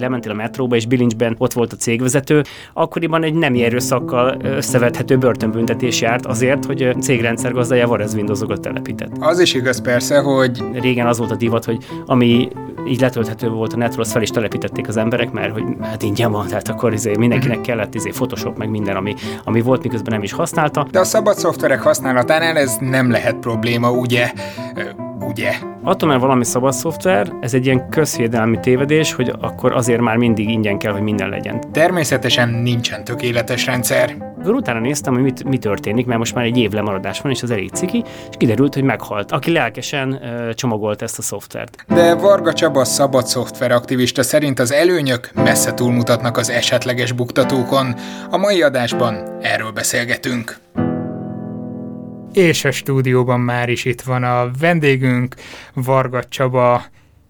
lementél a metróba, és bilincsben ott volt a cégvezető, akkoriban egy nem erőszakkal összevethető börtönbüntetés járt azért, hogy a cégrendszer gazdája Varez Windowsokat telepített. Az is igaz persze, hogy... Régen az volt a divat, hogy ami így letölthető volt a netről, azt fel is telepítették az emberek, mert hogy hát ingyen van, tehát akkor izé mindenkinek kellett izé Photoshop, meg minden, ami, ami volt, miközben nem is használta. De a szabad szoftverek használatánál ez nem lehet probléma, ugye? Ugye? Attól, mert valami szabad szoftver, ez egy ilyen közhiedelmi tévedés, hogy akkor azért már mindig ingyen kell, hogy minden legyen. Természetesen nincsen tökéletes rendszer. Akkor utána néztem, hogy mit, mi történik, mert most már egy év lemaradás van, és az elég ciki, és kiderült, hogy meghalt, aki lelkesen ö, csomagolt ezt a szoftvert. De Varga Csaba szabad szoftver aktivista szerint az előnyök messze túlmutatnak az esetleges buktatókon. A mai adásban erről beszélgetünk. És a stúdióban már is itt van a vendégünk, Varga Csaba,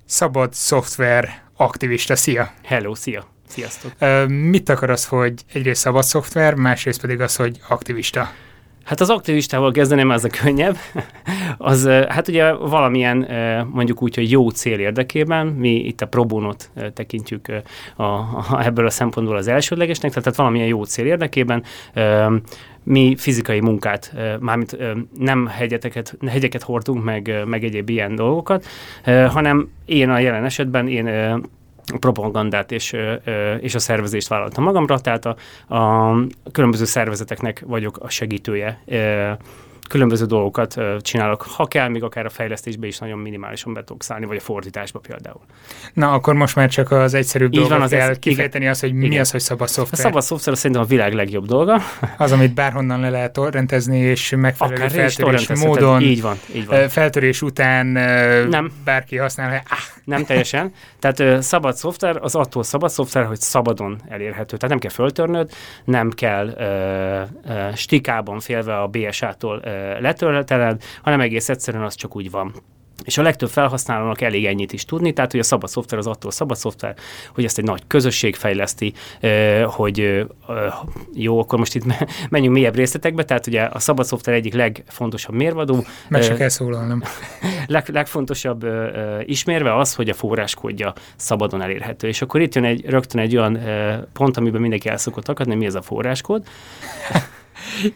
szabad szoftver aktivista. Szia! Hello, szia! Sziasztok! Mit akar az, hogy egyrészt szabad szoftver, másrészt pedig az, hogy aktivista? Hát az aktivistával kezdeném, ez a könnyebb. az, hát ugye valamilyen mondjuk úgy, hogy jó cél érdekében, mi itt a probónot tekintjük a, a, ebből a szempontból az elsődlegesnek, tehát valamilyen jó cél érdekében mi fizikai munkát, mármint nem hegyeteket, hegyeket hordunk, meg, meg egyéb ilyen dolgokat, hanem én a jelen esetben én propagandát és, és a szervezést vállaltam magamra, tehát a, a különböző szervezeteknek vagyok a segítője különböző dolgokat csinálok. Ha kell, még akár a fejlesztésbe is nagyon minimálisan be tudok szállni, vagy a fordításba például. Na, akkor most már csak az egyszerűbb dolgot van, az kell ez, kifejteni igen, az, hogy igen. mi az, hogy szabad szoftver. A szabad szoftver szerintem a világ legjobb dolga. Az, amit bárhonnan le lehet rendezni, és megfelelő akár feltörés módon. Így van, így van. Feltörés után nem. bárki használ. Ah. Nem teljesen. Tehát szabad szoftver, az attól szabad szoftver, hogy szabadon elérhető. Tehát nem kell föltörnöd, nem kell uh, uh, stikában félve a BSA-tól letöltened, hanem egész egyszerűen az csak úgy van. És a legtöbb felhasználónak elég ennyit is tudni, tehát hogy a szabad szoftver az attól szabad szoftver, hogy ezt egy nagy közösség fejleszti, hogy jó, akkor most itt menjünk mélyebb részletekbe, tehát ugye a szabad szoftver egyik legfontosabb mérvadó. Meg se kell szólalnom. Leg, legfontosabb ismérve az, hogy a forráskódja szabadon elérhető. És akkor itt jön egy, rögtön egy olyan pont, amiben mindenki el szokott akadni, mi ez a forráskód.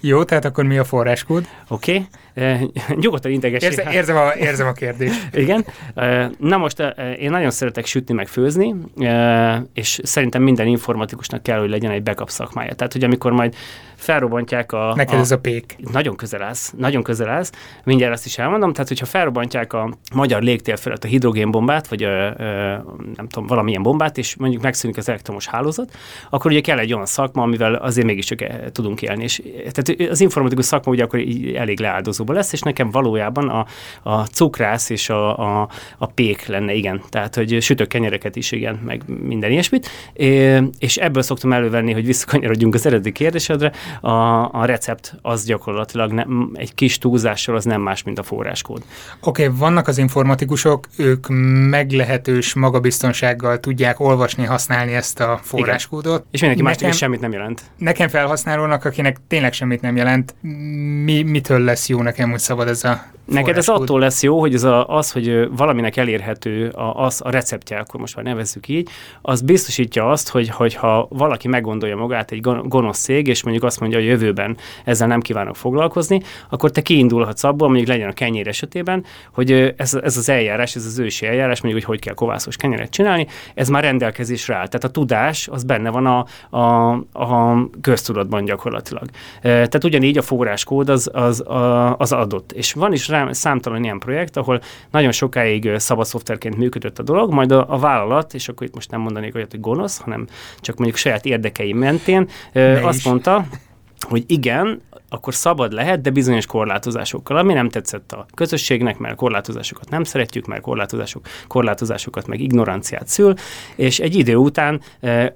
Jó, tehát akkor mi a forráskód? Oké, okay. Uh, nyugodtan integessél. Érze, érzem, a, érzem a kérdést. Igen. Uh, na most uh, én nagyon szeretek sütni, meg főzni, és szerintem minden informatikusnak kell, hogy legyen egy backup szakmája. Tehát, hogy amikor majd felrobbantják a... Neked a, ez a pék. Nagyon közel állsz, nagyon közel állsz. Mindjárt azt is elmondom. Tehát, hogyha felrobbantják a magyar légtér felett a hidrogénbombát, vagy a, nem tudom, valamilyen bombát, és mondjuk megszűnik az elektromos hálózat, akkor ugye kell egy olyan szakma, amivel azért mégiscsak tudunk élni. És tehát az informatikus szakma ugye akkor elég leáldozóba lesz, és nekem valójában a, a cukrász és a, a, a pék lenne, igen. Tehát, hogy sütök kenyereket is, igen, meg minden ilyesmit. É, és ebből szoktam elővenni, hogy visszakanyarodjunk az eredeti kérdésedre, a, a recept az gyakorlatilag nem, egy kis túlzással az nem más, mint a forráskód. Oké, okay, vannak az informatikusok, ők meglehetős magabiztonsággal tudják olvasni, használni ezt a forráskódot. Igen. És mindenki nekem, más semmit nem jelent. Nekem felhasználónak, akinek tényleg semmit nem jelent, mi, mitől lesz jó nekem, hogy szabad ez a Neked ez attól lesz jó, hogy az, a, az hogy valaminek elérhető a, az, a receptje, akkor most már nevezzük így, az biztosítja azt, hogy, ha valaki meggondolja magát egy gonosz cég, és mondjuk azt mondja, hogy jövőben ezzel nem kívánok foglalkozni, akkor te kiindulhatsz abból, mondjuk legyen a kenyér esetében, hogy ez, ez az eljárás, ez az ősi eljárás, mondjuk, hogy hogy kell kovászos kenyeret csinálni, ez már rendelkezésre áll. Tehát a tudás, az benne van a, a, a köztudatban gyakorlatilag. Tehát ugyanígy a forráskód az, az, az adott. És van is számtalan ilyen projekt, ahol nagyon sokáig szabad szoftverként működött a dolog, majd a, a vállalat, és akkor itt most nem mondanék olyat, hogy gonosz, hanem csak mondjuk saját érdekei mentén, ne azt is. mondta, hogy igen, akkor szabad lehet, de bizonyos korlátozásokkal, ami nem tetszett a közösségnek, mert korlátozásokat nem szeretjük, mert korlátozások, korlátozásokat meg ignoranciát szül, és egy idő után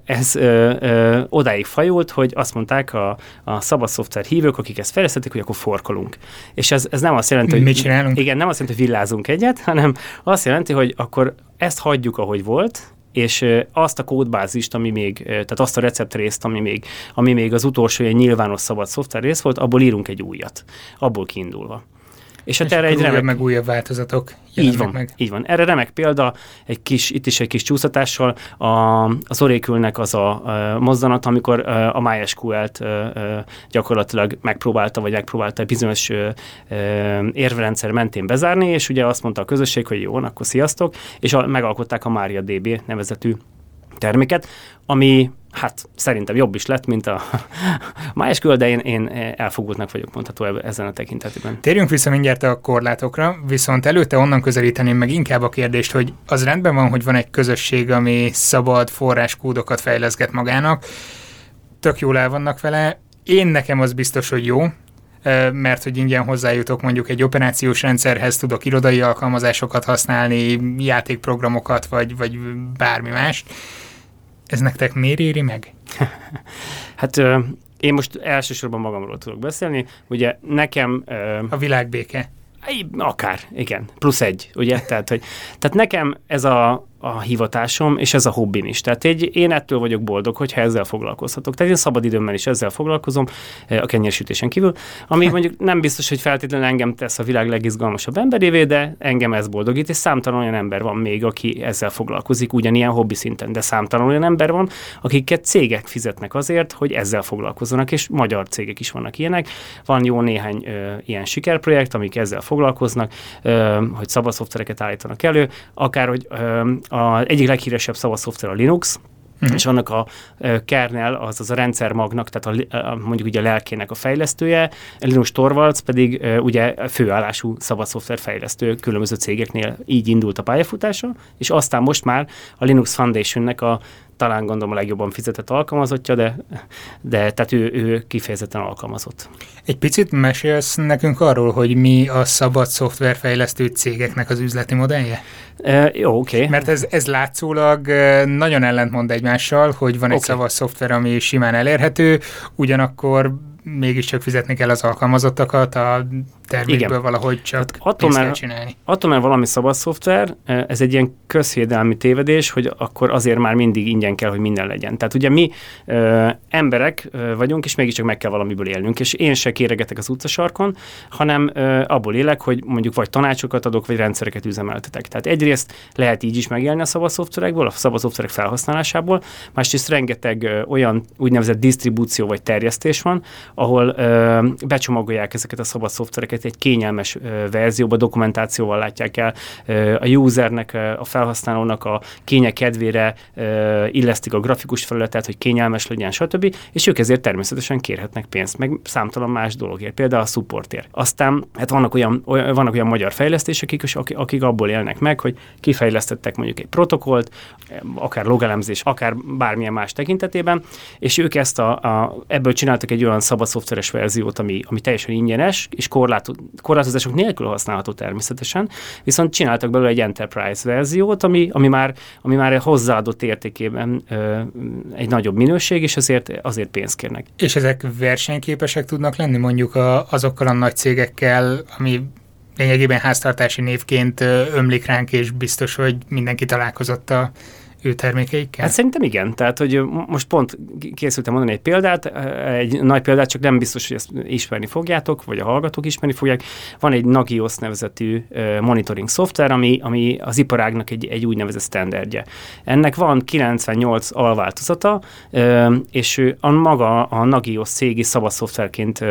ez ö, ö, odáig fajult, hogy azt mondták a, a szabad szoftver hívők, akik ezt fejlesztették, hogy akkor forkolunk. És ez, ez nem azt jelenti, hogy... Mit csinálunk? Igen, nem azt jelenti, hogy villázunk egyet, hanem azt jelenti, hogy akkor ezt hagyjuk, ahogy volt, és azt a kódbázist, ami még, tehát azt a receptrészt, ami még, ami még az utolsó ilyen nyilvános szabad szoftver rész volt, abból írunk egy újat, abból kiindulva. És hát erre egy remek... meg újabb változatok így van, meg. így van. Erre remek példa, egy kis, itt is egy kis csúszatással, a, az Oracle-nek az a, a mozzanat, amikor a, MySQL-t gyakorlatilag megpróbálta, vagy megpróbálta bizonyos érverendszer mentén bezárni, és ugye azt mondta a közösség, hogy jó, akkor sziasztok, és a, megalkották a MariaDB nevezetű terméket, ami hát szerintem jobb is lett, mint a MySQL, de én, én elfogultnak vagyok mondható ezen a tekintetében. Térjünk vissza mindjárt a korlátokra, viszont előtte onnan közelíteném meg inkább a kérdést, hogy az rendben van, hogy van egy közösség, ami szabad forráskódokat fejleszget magának, tök jól el vannak vele, én nekem az biztos, hogy jó, mert hogy ingyen hozzájutok mondjuk egy operációs rendszerhez, tudok irodai alkalmazásokat használni, játékprogramokat, vagy, vagy bármi mást ez nektek miért éri meg? hát én most elsősorban magamról tudok beszélni. Ugye nekem... A világbéke. Akár, igen. Plusz egy, ugye? Tehát, hogy, tehát nekem ez a, a hivatásom, és ez a hobbim is. Tehát egy, én ettől vagyok boldog, hogyha ezzel foglalkozhatok. Tehát én szabadidőmmel is ezzel foglalkozom, eh, a kenyérsütésen kívül, ami mondjuk nem biztos, hogy feltétlenül engem tesz a világ legizgalmasabb emberévé, de engem ez boldogít, és számtalan olyan ember van még, aki ezzel foglalkozik, ugyanilyen hobbi szinten, de számtalan olyan ember van, akiket cégek fizetnek azért, hogy ezzel foglalkozzanak, és magyar cégek is vannak ilyenek. Van jó néhány ö, ilyen sikerprojekt, amik ezzel foglalkoznak, ö, hogy szabad szoftvereket állítanak elő, akár hogy ö, a egyik leghíresebb szoftver a Linux, Uh-huh. és annak a kernel, azaz a rendszermagnak, tehát a, a, mondjuk ugye a lelkének a fejlesztője, Linus Torvalds pedig ugye főállású szabad fejlesztő különböző cégeknél így indult a pályafutása, és aztán most már a Linux Foundationnek a talán gondolom a legjobban fizetett alkalmazottja, de, de tehát ő, ő kifejezetten alkalmazott. Egy picit mesélsz nekünk arról, hogy mi a szabad szoftverfejlesztő cégeknek az üzleti modellje? E, jó, oké. Okay. Mert ez, ez látszólag nagyon ellentmond egymással, hogy van egy okay. szabad szoftver, ami simán elérhető, ugyanakkor mégiscsak fizetni kell az alkalmazottakat, a termékből Igen. valahogy csak hát attól, mert, csinálni. Attól, mert valami szabad szoftver, e, ez egy ilyen közvédelmi tévedés, hogy akkor azért már mindig ingyen kell, hogy minden legyen. Tehát ugye mi ö, emberek ö, vagyunk, és mégiscsak meg kell valamiből élnünk, és én se kéregetek az utcasarkon, hanem ö, abból élek, hogy mondjuk vagy tanácsokat adok, vagy rendszereket üzemeltetek. Tehát egyrészt lehet így is megélni a szabad szoftverekből, a szabad szoftverek felhasználásából, másrészt rengeteg ö, olyan úgynevezett disztribúció vagy terjesztés van, ahol ö, becsomagolják ezeket a szabad szoftvereket egy kényelmes verzióba, dokumentációval látják el a usernek, a felhasználónak a kénye kedvére illesztik a grafikus felületet, hogy kényelmes legyen, stb. És ők ezért természetesen kérhetnek pénzt, meg számtalan más dologért, például a supportért. Aztán hát vannak olyan, olyan, vannak olyan magyar fejlesztések, akik, akik abból élnek meg, hogy kifejlesztettek mondjuk egy protokollt, akár logelemzés, akár bármilyen más tekintetében, és ők ezt a, a ebből csináltak egy olyan szabad szoftveres verziót, ami, ami teljesen ingyenes, és korlátod, korlátozások nélkül használható természetesen, viszont csináltak belőle egy enterprise verziót, ami, ami, már, ami már hozzáadott értékében ö, egy nagyobb minőség, és azért, azért pénzt kérnek. És ezek versenyképesek tudnak lenni mondjuk a, azokkal a nagy cégekkel, ami lényegében háztartási névként ömlik ránk, és biztos, hogy mindenki találkozott a ő termékeikkel? Hát szerintem igen. Tehát, hogy most pont készültem mondani egy példát, egy nagy példát, csak nem biztos, hogy ezt ismerni fogjátok, vagy a hallgatók ismerni fogják. Van egy Nagios nevezetű monitoring szoftver, ami, ami az iparágnak egy, egy úgynevezett standardje. Ennek van 98 alváltozata, és a maga a Nagios cégi szabad szoftverként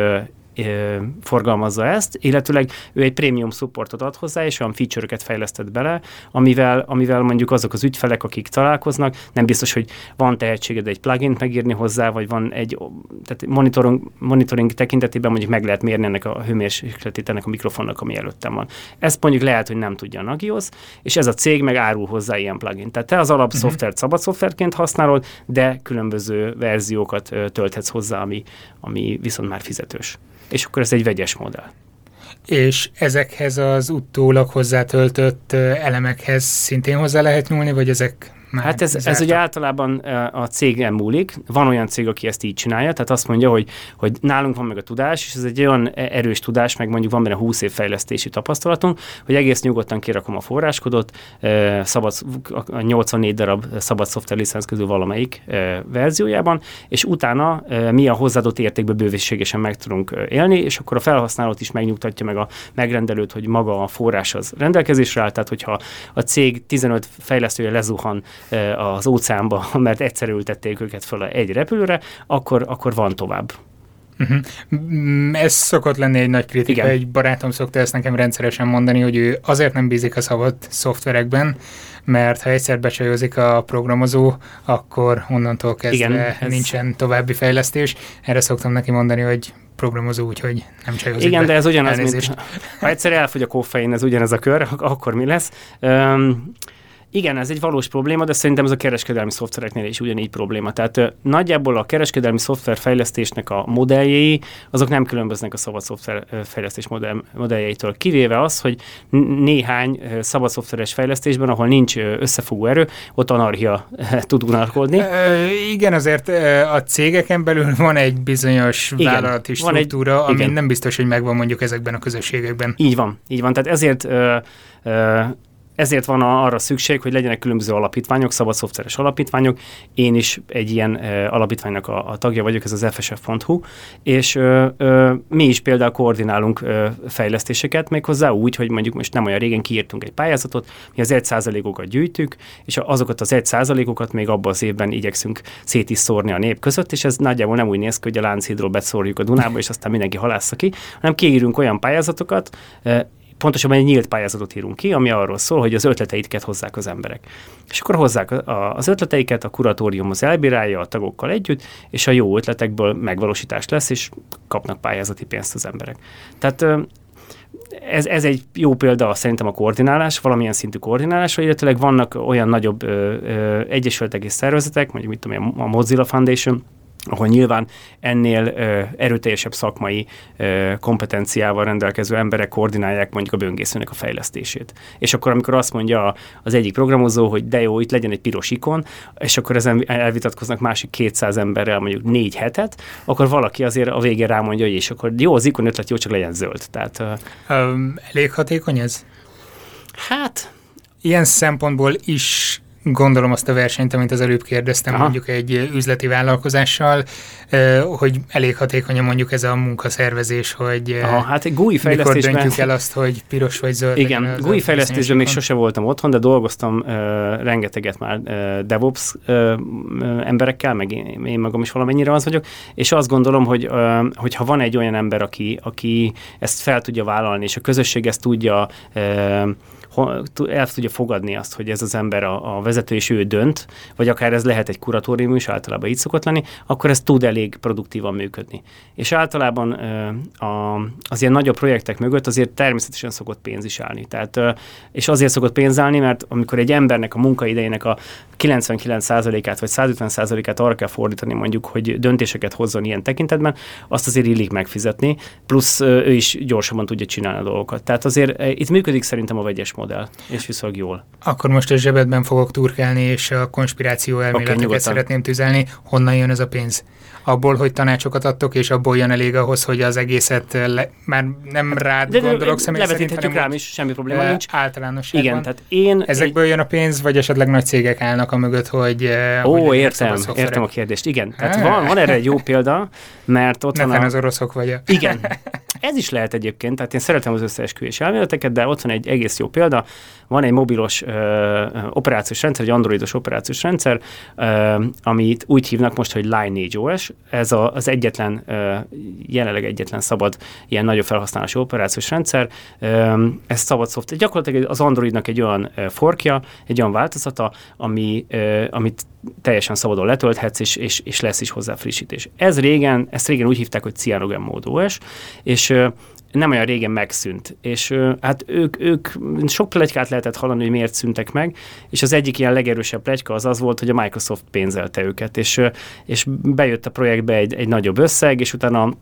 forgalmazza ezt, illetőleg ő egy prémium supportot ad hozzá, és olyan feature-öket fejlesztett bele, amivel, amivel mondjuk azok az ügyfelek, akik találkoznak, nem biztos, hogy van tehetséged egy plugin megírni hozzá, vagy van egy, tehát monitoring, monitoring tekintetében mondjuk meg lehet mérni ennek a hőmérsékletét ennek a mikrofonnak, ami előttem van. Ezt mondjuk lehet, hogy nem tudja a Nagios, és ez a cég meg árul hozzá ilyen plugin. Tehát te az alap uh-huh. szoftvert szabad szoftverként használod, de különböző verziókat tölthetsz hozzá, ami, ami viszont már fizetős és akkor ez egy vegyes modell. És ezekhez az utólag hozzátöltött elemekhez szintén hozzá lehet nyúlni, vagy ezek már Hát ez, ez ugye általában a cégen múlik. Van olyan cég, aki ezt így csinálja, tehát azt mondja, hogy, hogy nálunk van meg a tudás, és ez egy olyan e- erős tudás, meg mondjuk van benne 20 év fejlesztési tapasztalatunk, hogy egész nyugodtan kirakom a forráskodot, szabad, a 84 darab szabad szoftver licensz közül valamelyik verziójában, és utána mi a hozzáadott értékbe bőségesen meg tudunk élni, és akkor a felhasználót is megnyugtatja meg a megrendelőt, hogy maga a forrás az rendelkezésre áll, tehát hogyha a cég 15 fejlesztője lezuhan az óceánba, mert egyszer ültették őket fel egy repülőre, akkor, akkor van tovább. Uh-huh. Ez szokott lenni egy nagy kritika. Igen. Egy barátom szokta ezt nekem rendszeresen mondani, hogy ő azért nem bízik a szabad szoftverekben, mert ha egyszer becsajozik a programozó, akkor onnantól kezdve Igen, ez... nincsen további fejlesztés. Erre szoktam neki mondani, hogy programozó, úgyhogy nem csajozik Igen, be. de ez ugyanaz, Elnézést. mint ha egyszer elfogy a koffein, ez ugyanez a kör, akkor mi lesz? Um, igen, ez egy valós probléma, de szerintem ez a kereskedelmi szoftvereknél is ugyanígy probléma. Tehát nagyjából a kereskedelmi szoftverfejlesztésnek a modelljei, azok nem különböznek a szabad szoftverfejlesztés modell, modelljeitől, kivéve az, hogy néhány szabad szoftveres fejlesztésben, ahol nincs összefogó erő, ott anarchia tud unalkodni. E, igen, azért a cégeken belül van egy bizonyos igen, vállalati struktúra, egy, ami igen. nem biztos, hogy megvan mondjuk ezekben a közösségekben. Így van, így van. Tehát ezért ezért van arra szükség, hogy legyenek különböző alapítványok, szabad szoftveres alapítványok. Én is egy ilyen alapítványnak a, a tagja vagyok, ez az fsf.hu, és uh, uh, mi is például koordinálunk uh, fejlesztéseket, méghozzá úgy, hogy mondjuk most nem olyan régen kiírtunk egy pályázatot, mi az 1%-okat gyűjtjük, és azokat az 1%-okat még abban az évben igyekszünk szét is szórni a nép között, és ez nagyjából nem úgy néz ki, hogy a Lánchídról beszórjuk a Dunába, és aztán mindenki halásza ki, hanem kiírunk olyan pályázatokat, pontosabban egy nyílt pályázatot írunk ki, ami arról szól, hogy az ötleteiket hozzák az emberek. És akkor hozzák az ötleteiket, a kuratórium az elbírálja a tagokkal együtt, és a jó ötletekből megvalósítás lesz, és kapnak pályázati pénzt az emberek. Tehát ez, ez egy jó példa szerintem a koordinálás, valamilyen szintű koordinálás, illetőleg vannak olyan nagyobb ö, ö, egyesületek és szervezetek, mondjuk mit tudom a Mozilla Foundation, ahol nyilván ennél ö, erőteljesebb szakmai ö, kompetenciával rendelkező emberek koordinálják mondjuk a böngészőnek a fejlesztését. És akkor, amikor azt mondja az egyik programozó, hogy de jó, itt legyen egy piros ikon, és akkor ezen elvitatkoznak másik 200 emberrel mondjuk négy hetet, akkor valaki azért a végén rámondja, hogy és akkor jó, az ikon ötlet jó, csak legyen zöld. Tehát, um, elég hatékony ez? Hát... Ilyen szempontból is gondolom azt a versenyt, amit az előbb kérdeztem, Aha. mondjuk egy üzleti vállalkozással, hogy elég hatékonyan mondjuk ez a munkaszervezés, hogy Aha, hát egy GUI fejlesztésben... döntjük el azt, hogy piros vagy zöld. Igen, GUI fejlesztésben még sose voltam otthon, de dolgoztam uh, rengeteget már uh, DevOps uh, emberekkel, meg én, én magam is valamennyire az vagyok, és azt gondolom, hogy uh, hogyha van egy olyan ember, aki, aki ezt fel tudja vállalni, és a közösség ezt tudja uh, el tudja fogadni azt, hogy ez az ember a, a vezető, és ő dönt, vagy akár ez lehet egy kuratórium is, általában így szokott lenni, akkor ez tud elég produktívan működni. És általában a, az ilyen nagyobb projektek mögött azért természetesen szokott pénz is állni. Tehát, és azért szokott pénz állni, mert amikor egy embernek a munkaidejének a 99%-át vagy 150%-át arra kell fordítani mondjuk, hogy döntéseket hozzon ilyen tekintetben, azt azért illik megfizetni, plusz ő is gyorsabban tudja csinálni a dolgokat. Tehát azért itt működik szerintem a vegyes modell, és viszonylag jól. Akkor most a zsebedben fogok turkálni, és a konspiráció elméleteket okay, szeretném tüzelni. Honnan jön ez a pénz? abból, hogy tanácsokat adtok, és abból jön elég ahhoz, hogy az egészet le, már nem rád de, gondolok személy szerint, rám is, semmi probléma nincs. Általánosságban. Igen, tehát én... Ezekből jön a pénz, vagy esetleg nagy cégek állnak a mögött, hogy... Ó, hogy értem, értem a kérdést. Igen, tehát van, van erre egy jó példa, mert ott van a... az oroszok vagy. Igen, ez is lehet egyébként, tehát én szeretem az összeesküvés elméleteket, de ott van egy egész jó példa. Van egy mobilos ö, operációs rendszer, egy androidos operációs rendszer, amit úgy hívnak most, hogy Lineage OS. Ez a, az egyetlen, jelenleg egyetlen szabad ilyen nagyobb felhasználású operációs rendszer. Ez szabad szoftver. Gyakorlatilag az Androidnak egy olyan forkja, egy olyan változata, ami, amit teljesen szabadon letölthetsz, és, és, és lesz is hozzá frissítés. Ez régen, ezt régen úgy hívták, hogy CyanogenMode OS, és nem olyan régen megszűnt, és hát ők, ők sok plegykát lehetett hallani, hogy miért szüntek meg, és az egyik ilyen legerősebb plegyka az az volt, hogy a Microsoft pénzelte őket, és, és bejött a projektbe egy, egy nagyobb összeg, és utána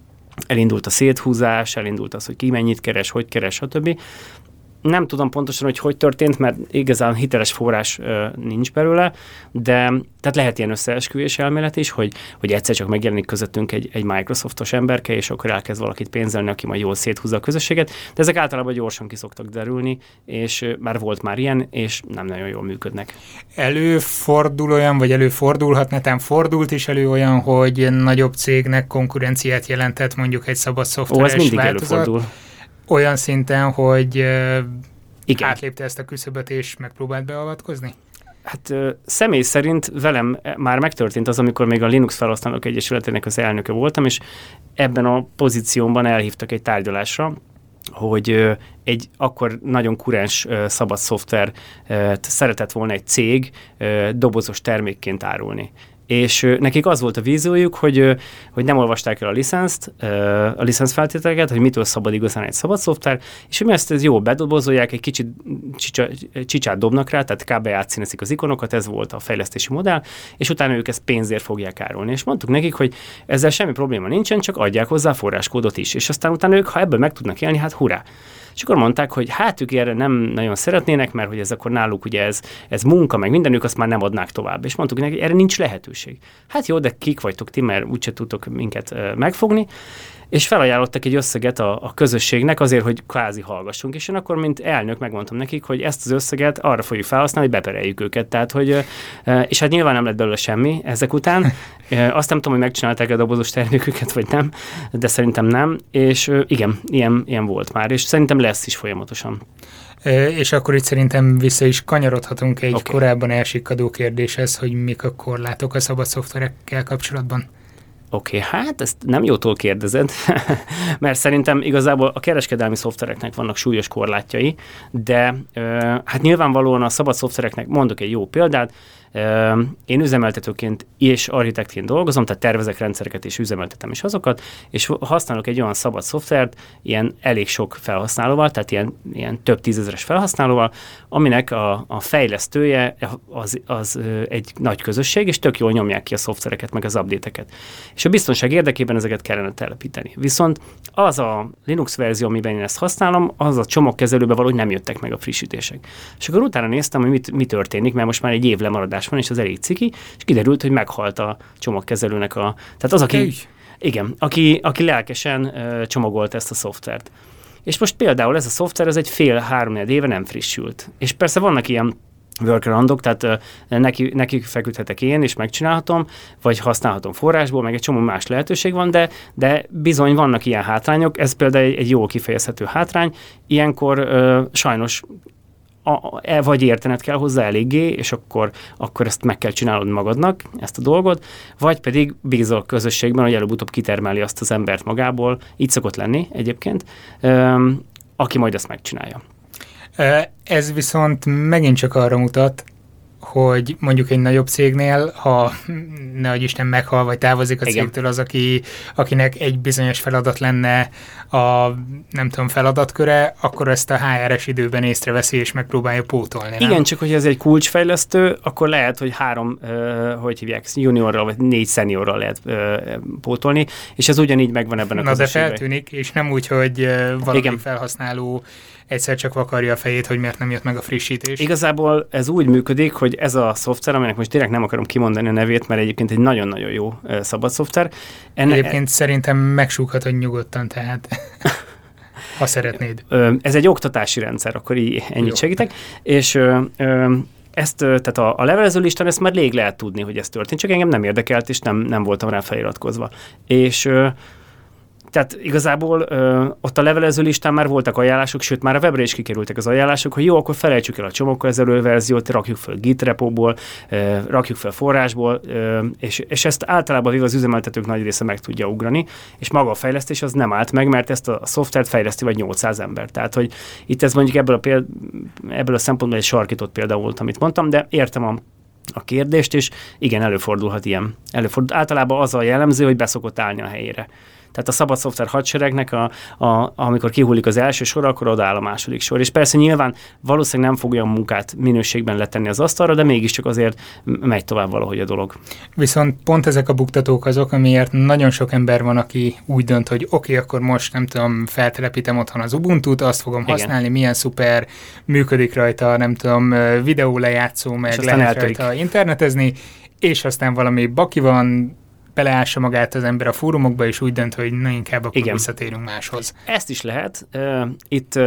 elindult a széthúzás, elindult az, hogy ki mennyit keres, hogy keres, stb. Nem tudom pontosan, hogy hogy történt, mert igazán hiteles forrás ö, nincs belőle, de tehát lehet ilyen összeesküvés elmélet is, hogy, hogy egyszer csak megjelenik közöttünk egy, egy Microsoftos emberke, és akkor elkezd valakit pénzelni, aki majd jól széthúzza a közösséget, de ezek általában gyorsan kiszoktak derülni, és már volt már ilyen, és nem nagyon jól működnek. Előfordul olyan, vagy előfordulhat, netán fordult is elő olyan, hogy nagyobb cégnek konkurenciát jelentett mondjuk egy szabad szoftveres Ó, ez mindig változat. előfordul. Olyan szinten, hogy Igen. átlépte ezt a küszöböt és megpróbált beavatkozni? Hát ö, személy szerint velem már megtörtént az, amikor még a Linux felhasználók egyesületének az elnöke voltam, és ebben a pozíciómban elhívtak egy tárgyalásra, hogy ö, egy akkor nagyon kurens ö, szabad szoftvert szeretett volna egy cég dobozos termékként árulni és nekik az volt a víziójuk, hogy, hogy nem olvasták el a licenszt, a licensz feltételeket, hogy mitől szabad igazán egy szabad szoftver, és hogy ezt, ezt jó bedobozolják, egy kicsit csicsa, csicsát dobnak rá, tehát kb. átszínezik az ikonokat, ez volt a fejlesztési modell, és utána ők ezt pénzért fogják árulni. És mondtuk nekik, hogy ezzel semmi probléma nincsen, csak adják hozzá forráskódot is, és aztán utána ők, ha ebből meg tudnak élni, hát hurrá. És akkor mondták, hogy hát ők erre nem nagyon szeretnének, mert hogy ez akkor náluk ugye ez, ez munka, meg minden, ők azt már nem adnák tovább. És mondtuk neki, erre nincs lehetőség. Hát jó, de kik vagytok ti, mert úgyse tudtok minket megfogni és felajánlottak egy összeget a, a közösségnek azért, hogy kvázi hallgassunk, és én akkor, mint elnök megmondtam nekik, hogy ezt az összeget arra fogjuk felhasználni, hogy bepereljük őket. Tehát, hogy, és hát nyilván nem lett belőle semmi ezek után. Azt nem tudom, hogy megcsinálták a dobozos terméküket, vagy nem, de szerintem nem. És igen, ilyen, ilyen volt már, és szerintem lesz is folyamatosan. És akkor itt szerintem vissza is kanyarodhatunk egy okay. korábban elsikadó kérdéshez, hogy mik a korlátok a szabad szoftverekkel kapcsolatban. Oké, okay, hát ezt nem jótól kérdezed, mert szerintem igazából a kereskedelmi szoftvereknek vannak súlyos korlátjai, de hát nyilvánvalóan a szabad szoftvereknek mondok egy jó példát, én üzemeltetőként és architektként dolgozom, tehát tervezek rendszereket és üzemeltetem is azokat, és használok egy olyan szabad szoftvert, ilyen elég sok felhasználóval, tehát ilyen, ilyen több tízezeres felhasználóval, aminek a, a fejlesztője az, az egy nagy közösség, és tök jól nyomják ki a szoftvereket, meg az update-eket. És a biztonság érdekében ezeket kellene telepíteni. Viszont az a Linux verzió, amiben én ezt használom, az a csomagkezelőbe valahogy nem jöttek meg a frissítések. És akkor utána néztem, hogy mit, mi történik, mert most már egy év lemaradás van, és az elég ciki, és kiderült, hogy meghalt a csomagkezelőnek a... Tehát az, aki... Igen, aki, aki lelkesen uh, csomagolt ezt a szoftvert. És most például ez a szoftver, ez egy fél-három éve nem frissült. És persze vannak ilyen workaroundok, tehát uh, neki, neki feküdhetek én, és megcsinálhatom, vagy használhatom forrásból, meg egy csomó más lehetőség van, de, de bizony vannak ilyen hátrányok, ez például egy, egy jól kifejezhető hátrány, ilyenkor uh, sajnos a, e, vagy értened kell hozzá eléggé, és akkor, akkor ezt meg kell csinálod magadnak, ezt a dolgot, vagy pedig bízol a közösségben, hogy előbb-utóbb kitermeli azt az embert magából, így szokott lenni egyébként, öm, aki majd ezt megcsinálja. Ez viszont megint csak arra mutat, hogy mondjuk egy nagyobb cégnél, ha ne Isten meghal, vagy távozik a Igen. cégtől az, aki, akinek egy bizonyos feladat lenne a, nem tudom, feladatköre, akkor ezt a HRS időben észreveszi és megpróbálja pótolni. Igen, nem? csak hogy ez egy kulcsfejlesztő, akkor lehet, hogy három, uh, hogy hívják, juniorral vagy négy seniorral lehet uh, pótolni, és ez ugyanígy megvan ebben a Na de feltűnik, és nem úgy, hogy uh, valaki Igen. felhasználó egyszer csak vakarja a fejét, hogy miért nem jött meg a frissítés. Igazából ez úgy működik, hogy ez a szoftver, aminek most direkt nem akarom kimondani a nevét, mert egyébként egy nagyon-nagyon jó szabad szoftver. Enne, egyébként szerintem megsúghatod nyugodtan, tehát ha szeretnéd. Ez egy oktatási rendszer, akkor így ennyit jó. segítek. És ö, ö, ezt, tehát a, a levelező listán ezt már rég lehet tudni, hogy ez történt, csak engem nem érdekelt, és nem, nem voltam rá feliratkozva. És ö, tehát igazából ö, ott a levelező listán már voltak ajánlások, sőt már a webre is kikerültek az ajánlások, hogy jó, akkor felejtsük el a csomagkezelő verziót, rakjuk fel Git repóból, ö, rakjuk fel forrásból, ö, és, és ezt általában véve az üzemeltetők nagy része meg tudja ugrani, és maga a fejlesztés az nem állt meg, mert ezt a szoftvert fejleszti vagy 800 ember. Tehát, hogy itt ez mondjuk ebből a, péld, ebből a szempontból egy sarkított példa volt, amit mondtam, de értem a a kérdést, és igen, előfordulhat ilyen. Előfordul. Általában az a jellemző, hogy beszokott állni a helyére. Tehát a szabad szoftver hadseregnek, a, a, amikor kihullik az első sor, akkor odaáll a második sor. És persze nyilván valószínűleg nem fogja a munkát minőségben letenni az asztalra, de mégiscsak azért megy tovább valahogy a dolog. Viszont pont ezek a buktatók azok, amiért nagyon sok ember van, aki úgy dönt, hogy oké, okay, akkor most nem tudom, feltelepítem otthon az Ubuntu-t, azt fogom Igen. használni, milyen szuper, működik rajta, nem tudom, videó lejátszó, meg lehet eltörik. rajta internetezni, és aztán valami baki van, beleássa magát az ember a fórumokba, és úgy dönt, hogy na inkább akkor Igen. visszatérünk máshoz. Ezt is lehet. Itt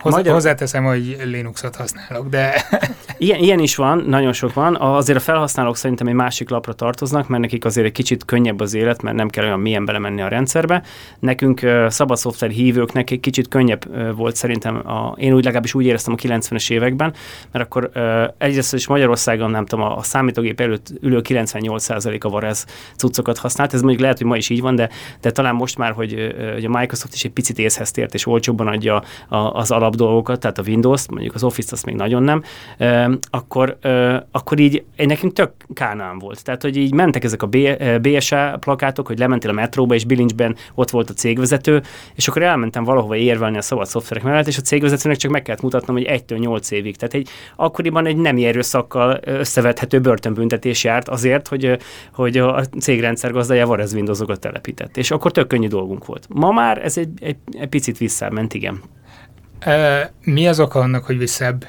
Hozzá, Magyar... Hozzáteszem, hogy Linuxot használok, de... ilyen, ilyen is van, nagyon sok van. Azért a felhasználók szerintem egy másik lapra tartoznak, mert nekik azért egy kicsit könnyebb az élet, mert nem kell olyan mélyen belemenni a rendszerbe. Nekünk uh, szabad szoftver hívőknek egy kicsit könnyebb uh, volt szerintem, a, én úgy legalábbis úgy éreztem a 90-es években, mert akkor uh, egyrészt is Magyarországon, nem tudom, a, a számítógép előtt ülő 98% a Varez cuccokat használt. Ez mondjuk lehet, hogy ma is így van, de, de talán most már, hogy, hogy a Microsoft is egy picit észhez tért, és olcsóbban adja a, az alap dolgokat, tehát a Windows, mondjuk az Office azt még nagyon nem, akkor, akkor így nekünk tök kánán volt. Tehát, hogy így mentek ezek a BSA plakátok, hogy lementél a metróba, és bilincsben ott volt a cégvezető, és akkor elmentem valahova érvelni a szabad szoftverek mellett, és a cégvezetőnek csak meg kellett mutatnom, hogy 1-től 8 évig. Tehát egy, akkoriban egy nem erőszakkal összevethető börtönbüntetés járt azért, hogy, hogy a cégrendszer gazdája Varez Windowsokat telepített. És akkor tök könnyű dolgunk volt. Ma már ez egy, egy, egy picit visszament, igen. Mi az oka annak, hogy visszebb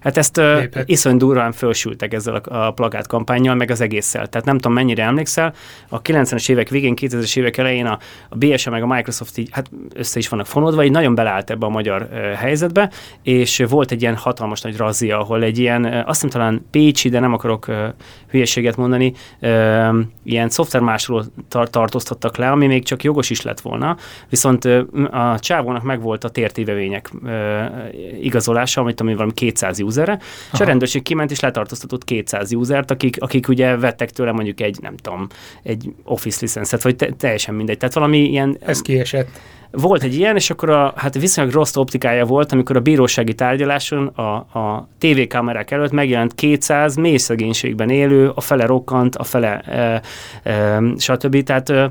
Hát ezt uh, iszony durván fölsültek ezzel a, a plakát kampányjal, meg az egésszel. Tehát nem tudom, mennyire emlékszel, a 90-es évek végén, 2000-es évek elején a, a BSA meg a Microsoft így, hát össze is vannak fonódva, így nagyon beleállt ebbe a magyar uh, helyzetbe, és volt egy ilyen hatalmas nagy razzia, ahol egy ilyen, uh, azt hiszem talán Pécsi, de nem akarok uh, hülyeséget mondani, uh, ilyen szoftvermásolót tar- tartóztattak le, ami még csak jogos is lett volna, viszont uh, a csávónak megvolt a tértévevények uh, igazolása, amit ami valami 200 200 userre, és a rendőrség kiment és letartóztatott 200 usert, akik, akik ugye vettek tőle mondjuk egy, nem tudom, egy office licenszet, vagy te, teljesen mindegy. Tehát valami ilyen... Ez kiesett. Volt egy ilyen, és akkor a, hát viszonylag rossz optikája volt, amikor a bírósági tárgyaláson a, a tévékamerák előtt megjelent 200 mély szegénységben élő, a fele rokkant, a fele e, e, stb. Tehát e,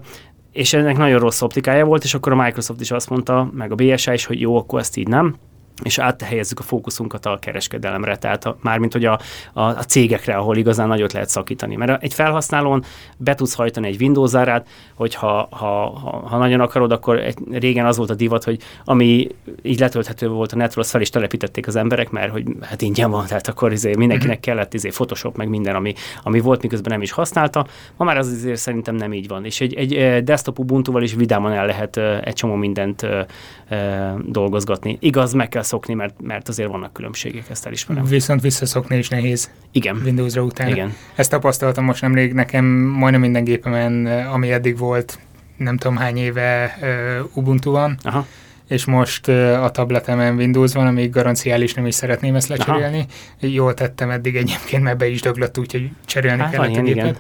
és ennek nagyon rossz optikája volt, és akkor a Microsoft is azt mondta, meg a BSA is, hogy jó, akkor ezt így nem és áthelyezzük a fókuszunkat a kereskedelemre, tehát a, mármint hogy a, a, a cégekre, ahol igazán nagyot lehet szakítani. Mert egy felhasználón be tudsz hajtani egy Windows zárát, hogy ha, ha, ha, nagyon akarod, akkor egy, régen az volt a divat, hogy ami így letölthető volt a netről, azt fel is telepítették az emberek, mert hogy hát ingyen van, tehát akkor izé mindenkinek mhm. kellett izé Photoshop, meg minden, ami, ami volt, miközben nem is használta. Ma már az azért szerintem nem így van. És egy, egy desktop Ubuntu-val is vidáman el lehet egy csomó mindent dolgozgatni. Igaz, meg kell szokni, mert, mert azért vannak különbségek, ezt elismerem. Viszont visszaszokni is nehéz. Igen. Windowsra után. Igen. Ezt tapasztaltam most nemrég nekem majdnem minden gépemen, ami eddig volt, nem tudom hány éve uh, Ubuntu van. Aha és most uh, a tabletemen Windows van, amíg garanciális nem is szeretném ezt lecserélni. Aha. Jól tettem eddig egyébként, mert be is döglött, úgyhogy cserélni hát kellett a gépet.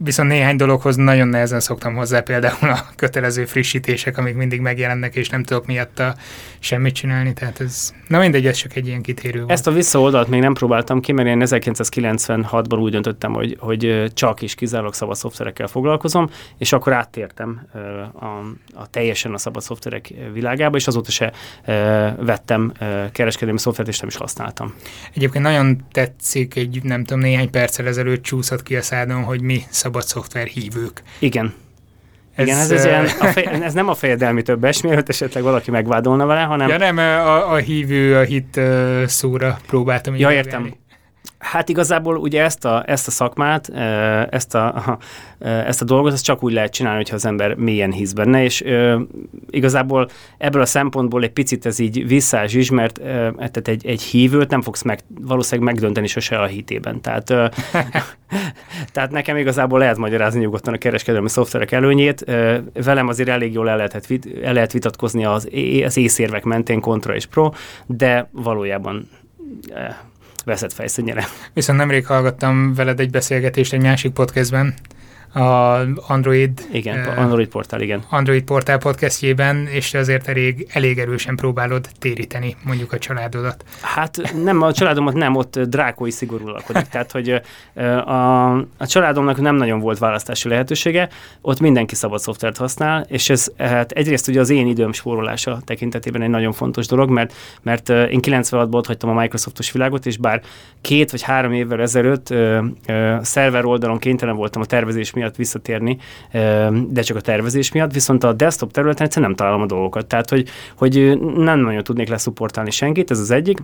Viszont néhány dologhoz nagyon nehezen szoktam hozzá, például a kötelező frissítések, amik mindig megjelennek, és nem tudok miatta semmit csinálni, tehát ez, na mindegy, ez csak egy ilyen kitérő volt. Ezt a visszaoldalt még nem próbáltam ki, mert én 1996-ban úgy döntöttem, hogy, hogy csak és kizárólag szabad szoftverekkel foglalkozom, és akkor áttértem a, a teljesen a szabad szoftverek világába, és azóta se vettem kereskedelmi szoftvert, és nem is használtam. Egyébként nagyon tetszik, egy nem tudom, néhány perccel ezelőtt csúszott ki a szádon, hogy mi szabad szoftver hívők. Igen. Ez, Igen, ez, ez, ilyen, a fej, ez nem a fejedelmi többes, mielőtt esetleg valaki megvádolna vele, hanem... Ja nem, a, a hívő, a hit szóra próbáltam. Ja, értem. Hát igazából ugye ezt a, ezt a szakmát, ezt a, ezt a dolgot, ezt csak úgy lehet csinálni, hogyha az ember mélyen hisz benne, és igazából ebből a szempontból egy picit ez így visszás is, mert tehát egy, egy hívőt nem fogsz meg, valószínűleg megdönteni sose a hitében. Tehát, tehát nekem igazából lehet magyarázni nyugodtan a kereskedelmi szoftverek előnyét. Velem azért elég jól el lehet, el lehet vitatkozni az, az észérvek mentén kontra és pro, de valójában veszett fejszönnyire. Viszont nemrég hallgattam veled egy beszélgetést egy másik podcastben, a Android... Igen, uh, Android portál, igen. Android portál podcastjében, és azért elég, elég erősen próbálod téríteni mondjuk a családodat. Hát nem, a családomat nem, ott drákói szigorú lakodik. Tehát, hogy a, a családomnak nem nagyon volt választási lehetősége, ott mindenki szabad szoftvert használ, és ez hát egyrészt ugye az én időm spórolása tekintetében egy nagyon fontos dolog, mert, mert én 96-ban ott hagytam a Microsoftos világot, és bár két vagy három évvel ezelőtt ö, ö, szerver oldalon kénytelen voltam a tervezés miatt visszatérni, de csak a tervezés miatt, viszont a desktop területen egyszerűen nem találom a dolgokat. Tehát, hogy, hogy nem nagyon tudnék leszupportálni senkit, ez az egyik.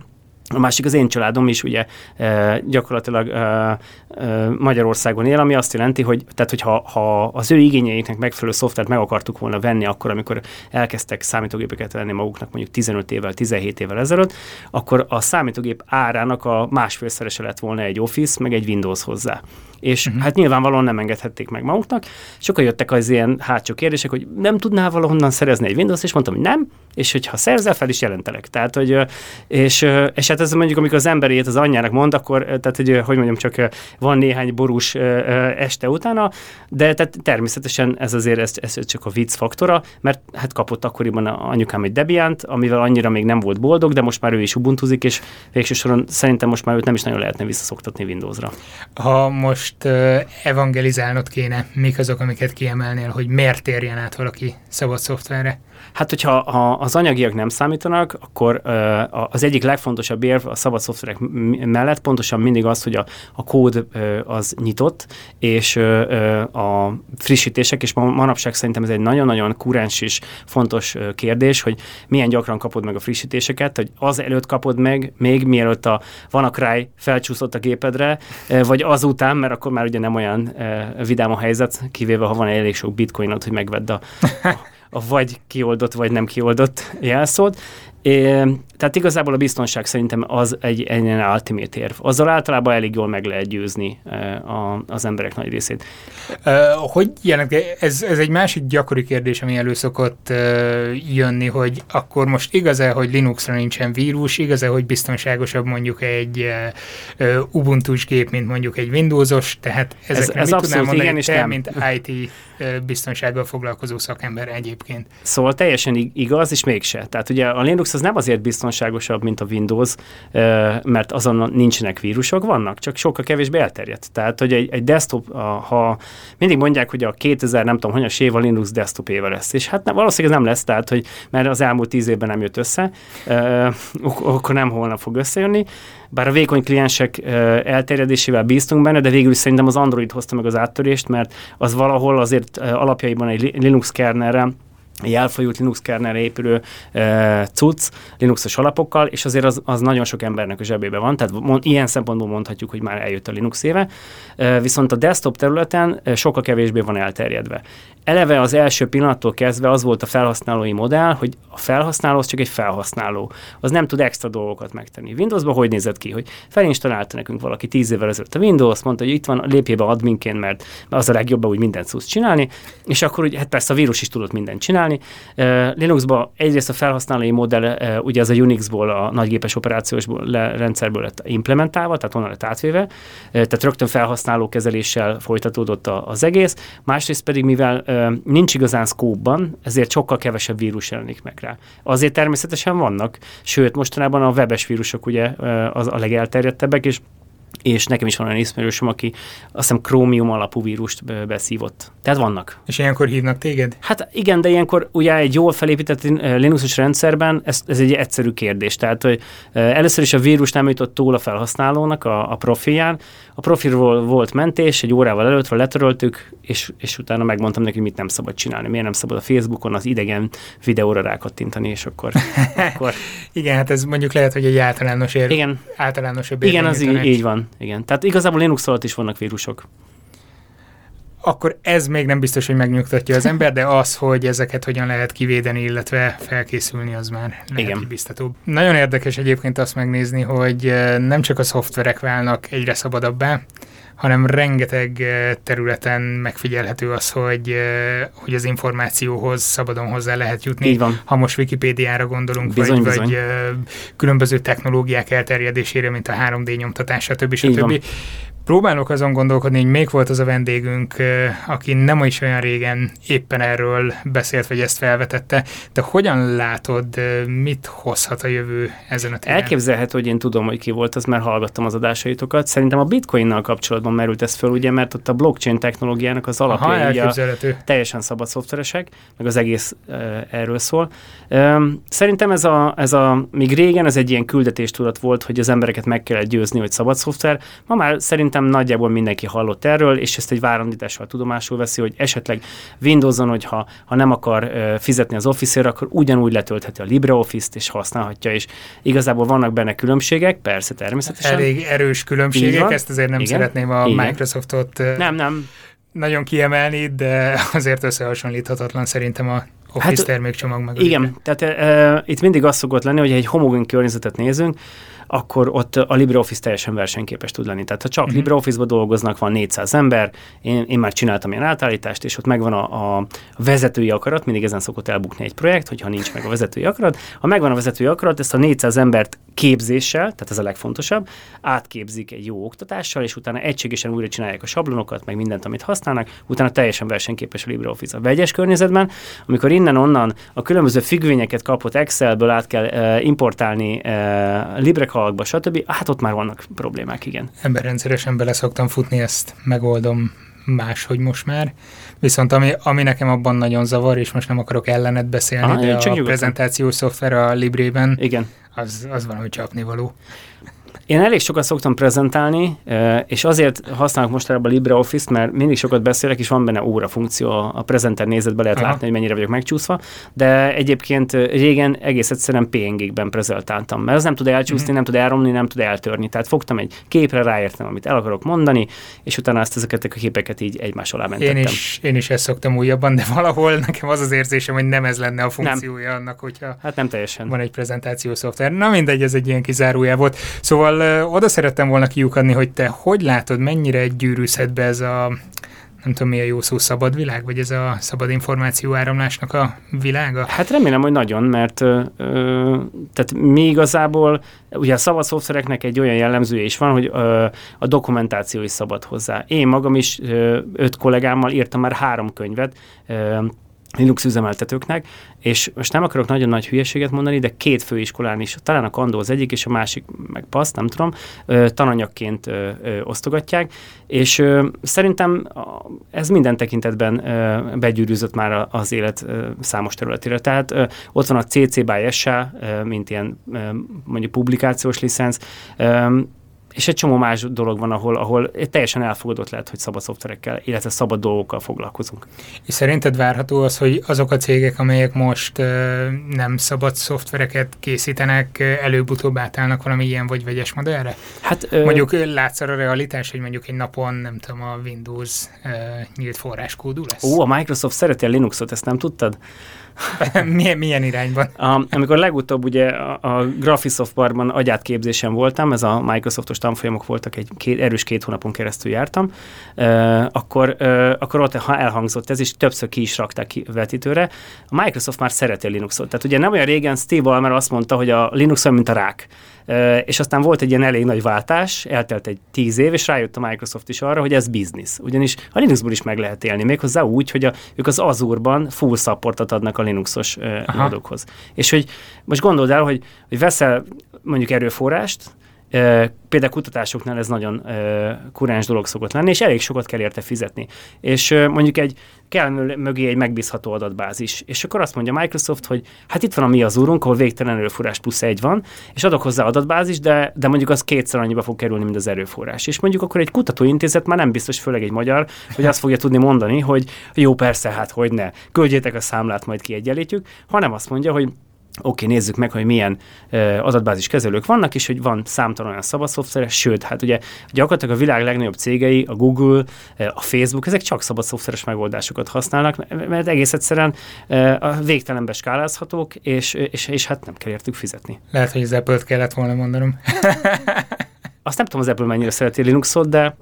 A másik az én családom is ugye gyakorlatilag Magyarországon él, ami azt jelenti, hogy tehát, hogyha ha az ő igényeiknek megfelelő szoftvert meg akartuk volna venni akkor, amikor elkezdtek számítógépeket venni maguknak mondjuk 15 évvel, 17 évvel ezelőtt, akkor a számítógép árának a másfélszerese lett volna egy Office, meg egy Windows hozzá és uh-huh. hát nyilvánvalóan nem engedhették meg maguknak. Sokan jöttek az ilyen hátsó kérdések, hogy nem tudnál valahonnan szerezni egy Windows, és mondtam, hogy nem, és hogyha szerzel fel is jelentelek. Tehát, hogy, és, és hát ez mondjuk, amikor az ember az anyjának mond, akkor, tehát, hogy, hogy mondjam, csak van néhány borús este utána, de tehát természetesen ez azért ez, ez csak a vicc faktora, mert hát kapott akkoriban anyukám egy Debiant, amivel annyira még nem volt boldog, de most már ő is ubuntuzik, és végső soron szerintem most már őt nem is nagyon lehetne visszaszoktatni Windowsra. Ha most most evangelizálnod kéne, mik azok, amiket kiemelnél, hogy miért térjen át valaki szabad szoftverre? Hát, hogyha ha az anyagiak nem számítanak, akkor az egyik legfontosabb érv a szabad szoftverek mellett pontosan mindig az, hogy a, a kód az nyitott, és a frissítések, és manapság szerintem ez egy nagyon-nagyon kurens és fontos kérdés, hogy milyen gyakran kapod meg a frissítéseket, hogy az előtt kapod meg, még mielőtt a WannaCry felcsúszott a gépedre, vagy azután, mert akkor már ugye nem olyan vidám a helyzet, kivéve ha van elég sok bitcoinot, hogy megvedd a, a vagy kioldott, vagy nem kioldott jelszót. É, tehát igazából a biztonság szerintem az egy ennyien ultimate érv. Azzal általában elég jól meg lehet győzni a, az emberek nagy részét. Uh, hogy jelent, ez, ez egy másik gyakori kérdés, ami elő szokott jönni, hogy akkor most igaz-e, hogy Linuxra nincsen vírus, igaz-e, hogy biztonságosabb mondjuk egy Ubuntu-s gép, mint mondjuk egy Windowsos, tehát ezekre ez, ez mit tudnám mondani, igen, te, nem. mint IT biztonsággal foglalkozó szakember egyébként? Szóval teljesen igaz, és mégse. Tehát ugye a Linux az nem azért biztonságosabb, mint a Windows, mert azon nincsenek vírusok, vannak, csak sokkal kevésbé elterjedt. Tehát, hogy egy, egy desktop, ha mindig mondják, hogy a 2000, nem tudom, hogy a Linux desktop éve lesz, és hát nem, valószínűleg ez nem lesz, tehát, hogy mert az elmúlt tíz évben nem jött össze, akkor nem holnap fog összejönni, bár a vékony kliensek elterjedésével bíztunk benne, de végül szerintem az Android hozta meg az áttörést, mert az valahol azért alapjaiban egy Linux kernelre elfolyult Linux kernelre épülő e, cucc, Linuxos alapokkal, és azért az, az nagyon sok embernek a zsebébe van, tehát mond, ilyen szempontból mondhatjuk, hogy már eljött a Linux éve, e, viszont a desktop területen e, sokkal kevésbé van elterjedve. Eleve az első pillanattól kezdve az volt a felhasználói modell, hogy a felhasználó az csak egy felhasználó. Az nem tud extra dolgokat megtenni. Windowsban hogy nézett ki, hogy felinstalálta nekünk valaki tíz évvel ezelőtt a Windows, mondta, hogy itt van, lépjébe adminként, mert az a legjobb, hogy mindent tudsz csinálni, és akkor ugye, hát persze a vírus is tudott mindent csinálni. Linuxban egyrészt a felhasználói modell, ugye az a Unixból, a nagygépes operációs rendszerből lett implementálva, tehát onnan lett átvéve, tehát rögtön felhasználó kezeléssel folytatódott az egész, másrészt pedig, mivel nincs igazán szkópban, ezért sokkal kevesebb vírus jelenik meg rá. Azért természetesen vannak, sőt, mostanában a webes vírusok ugye az a legelterjedtebbek, és és nekem is van olyan ismerősöm, aki azt hiszem Chromium alapú vírust beszívott. Tehát vannak. És ilyenkor hívnak téged? Hát igen, de ilyenkor ugye egy jól felépített Linuxos rendszerben ez, ez egy egyszerű kérdés. Tehát, hogy először is a vírus nem jutott túl a felhasználónak a, a profilján. A profilról volt mentés, egy órával előttről letöröltük, és, és utána megmondtam neki, hogy mit nem szabad csinálni. Miért nem szabad a Facebookon az idegen videóra rákattintani, és akkor... akkor... igen, hát ez mondjuk lehet, hogy egy általános ér... Igen. általánosabb Igen, az így, így van igen. Tehát igazából Linux alatt is vannak vírusok. Akkor ez még nem biztos, hogy megnyugtatja az ember, de az, hogy ezeket hogyan lehet kivédeni, illetve felkészülni, az már lehet Igen. biztatóbb. Nagyon érdekes egyébként azt megnézni, hogy eh, nem csak a szoftverek válnak egyre szabadabbá, hanem rengeteg területen megfigyelhető az, hogy, hogy az információhoz szabadon hozzá lehet jutni. Így van. Ha most Wikipédiára gondolunk, bizony, vagy, bizony. vagy különböző technológiák elterjedésére, mint a 3D nyomtatás, stb. stb. Próbálok azon gondolkodni, hogy még volt az a vendégünk, aki nem is olyan régen éppen erről beszélt, vagy ezt felvetette, de hogyan látod, mit hozhat a jövő ezen a téren? Elképzelhető, hogy én tudom, hogy ki volt, az mert hallgattam az adásaitokat. Szerintem a bitcoinnal kapcsolatban merült ez föl, ugye, mert ott a blockchain technológiának az alapja teljesen szabad szoftveresek, meg az egész e, erről szól. E, szerintem ez a, ez a, még régen ez egy ilyen küldetéstudat volt, hogy az embereket meg kellett győzni, hogy szabad szoftver. Ma már szerintem szerintem nagyjából mindenki hallott erről, és ezt egy várandítással tudomásul veszi, hogy esetleg Windows-on, hogyha ha nem akar fizetni az Office-ért, akkor ugyanúgy letöltheti a LibreOffice-t, és használhatja, és igazából vannak benne különbségek, persze természetesen. Elég erős különbségek, ezt azért nem Igen. szeretném a Igen. Microsoftot nem, nem. nagyon kiemelni, de azért összehasonlíthatatlan szerintem a Office hát, termékcsomag meg. Igen, tehát e, itt mindig az szokott lenni, hogy egy homogén környezetet nézünk, akkor ott a LibreOffice teljesen versenyképes tud lenni. Tehát ha csak uh-huh. LibreOffice-ba dolgoznak, van 400 ember, én, én már csináltam ilyen átállítást, és ott megvan a, a vezetői akarat, mindig ezen szokott elbukni egy projekt, hogyha nincs meg a vezetői akarat. Ha megvan a vezetői akarat, ezt a 400 embert képzéssel, tehát ez a legfontosabb, átképzik egy jó oktatással, és utána egységesen újra csinálják a sablonokat, meg mindent, amit használnak, utána teljesen versenyképes a LibreOffice. A vegyes környezetben, amikor innen-onnan a különböző függvényeket kapott Excelből át kell uh, importálni uh, LibreCalcba, stb., hát ott már vannak problémák, igen. Ember rendszeresen bele szoktam futni, ezt megoldom máshogy most már. Viszont ami, ami nekem abban nagyon zavar, és most nem akarok ellenet beszélni, Aha, de a nyugodtan. prezentációs szoftver a Librében, Igen. Az, az valami csapnivaló. Én elég sokat szoktam prezentálni, és azért használok most a LibreOffice-t, mert mindig sokat beszélek, és van benne óra funkció, a prezenter nézetbe lehet Aha. látni, hogy mennyire vagyok megcsúszva, de egyébként régen egész egyszerűen PNG-ben prezentáltam, mert az nem tud elcsúszni, mm. nem tud elromni, nem tud eltörni. Tehát fogtam egy képre, ráértem, amit el akarok mondani, és utána azt ezeket a képeket így egymás alá mentettem. Én is, én is ezt szoktam újabban, de valahol nekem az az érzésem, hogy nem ez lenne a funkciója nem. annak, hogyha hát nem teljesen. van egy prezentációs szoftver. Na mindegy, ez egy ilyen kizárója volt. Szóval Szóval oda szerettem volna kiukadni, hogy te hogy látod, mennyire gyűrűzhet be ez a nem tudom mi a jó szó, szabad világ, vagy ez a szabad információ áramlásnak a világa? Hát remélem, hogy nagyon, mert ö, tehát mi igazából, ugye a szabad szoftvereknek egy olyan jellemzője is van, hogy ö, a dokumentáció is szabad hozzá. Én magam is ö, öt kollégámmal írtam már három könyvet, ö, Linux üzemeltetőknek, és most nem akarok nagyon nagy hülyeséget mondani, de két főiskolán is, talán a Kandó az egyik, és a másik meg PASZ, nem tudom, tananyagként osztogatják, és szerintem ez minden tekintetben begyűrűzött már az élet számos területére. Tehát ott van a CC by SA, mint ilyen mondjuk publikációs licenc, és egy csomó más dolog van, ahol, ahol teljesen elfogadott lehet, hogy szabad szoftverekkel, illetve szabad dolgokkal foglalkozunk. És szerinted várható az, hogy azok a cégek, amelyek most nem szabad szoftvereket készítenek, előbb-utóbb átállnak valami ilyen vagy vegyes modellre? Hát, mondjuk ö... látsz a realitás, hogy mondjuk egy napon, nem tudom, a Windows nyílt forráskódú lesz? Ó, a Microsoft szereti a Linuxot, ezt nem tudtad? milyen, milyen irányban? A, amikor legutóbb ugye a, a Graphisoft Parkban agyátképzésen voltam, ez a Microsoftos tanfolyamok voltak, egy két, erős két hónapon keresztül jártam, uh, akkor, uh, akkor ott ha elhangzott ez, és többször ki is rakták ki vetítőre. A Microsoft már szereti a Linuxot. Tehát ugye nem olyan régen Steve Ballmer azt mondta, hogy a Linux olyan, mint a rák és aztán volt egy ilyen elég nagy váltás, eltelt egy tíz év, és rájött a Microsoft is arra, hogy ez biznisz. Ugyanis a Linuxból is meg lehet élni, méghozzá úgy, hogy a, ők az Azure-ban full supportot adnak a Linuxos módokhoz. És hogy most gondold el, hogy, hogy veszel mondjuk erőforrást, Például kutatásoknál ez nagyon kuráns dolog szokott lenni, és elég sokat kell érte fizetni. És mondjuk egy kell mögé egy megbízható adatbázis. És akkor azt mondja Microsoft, hogy hát itt van a mi az úrunk, ahol végtelen erőforrás plusz egy van, és adok hozzá adatbázis, de, de mondjuk az kétszer annyiba fog kerülni, mint az erőforrás. És mondjuk akkor egy kutatóintézet már nem biztos, főleg egy magyar, hogy azt fogja tudni mondani, hogy jó, persze, hát hogy ne, küldjétek a számlát, majd kiegyenlítjük, hanem azt mondja, hogy Oké, okay, nézzük meg, hogy milyen uh, adatbázis kezelők vannak, és hogy van számtalan olyan szabad szoftveres, sőt, hát ugye gyakorlatilag a világ legnagyobb cégei, a Google, a Facebook, ezek csak szabad szoftveres megoldásokat használnak, mert egész egyszerűen uh, a végtelenbe skálázhatók, és, és, és hát nem kell értük fizetni. Lehet, hogy az Apple-t kellett volna mondanom. Azt nem tudom, az Apple mennyire szereti Linuxot, de,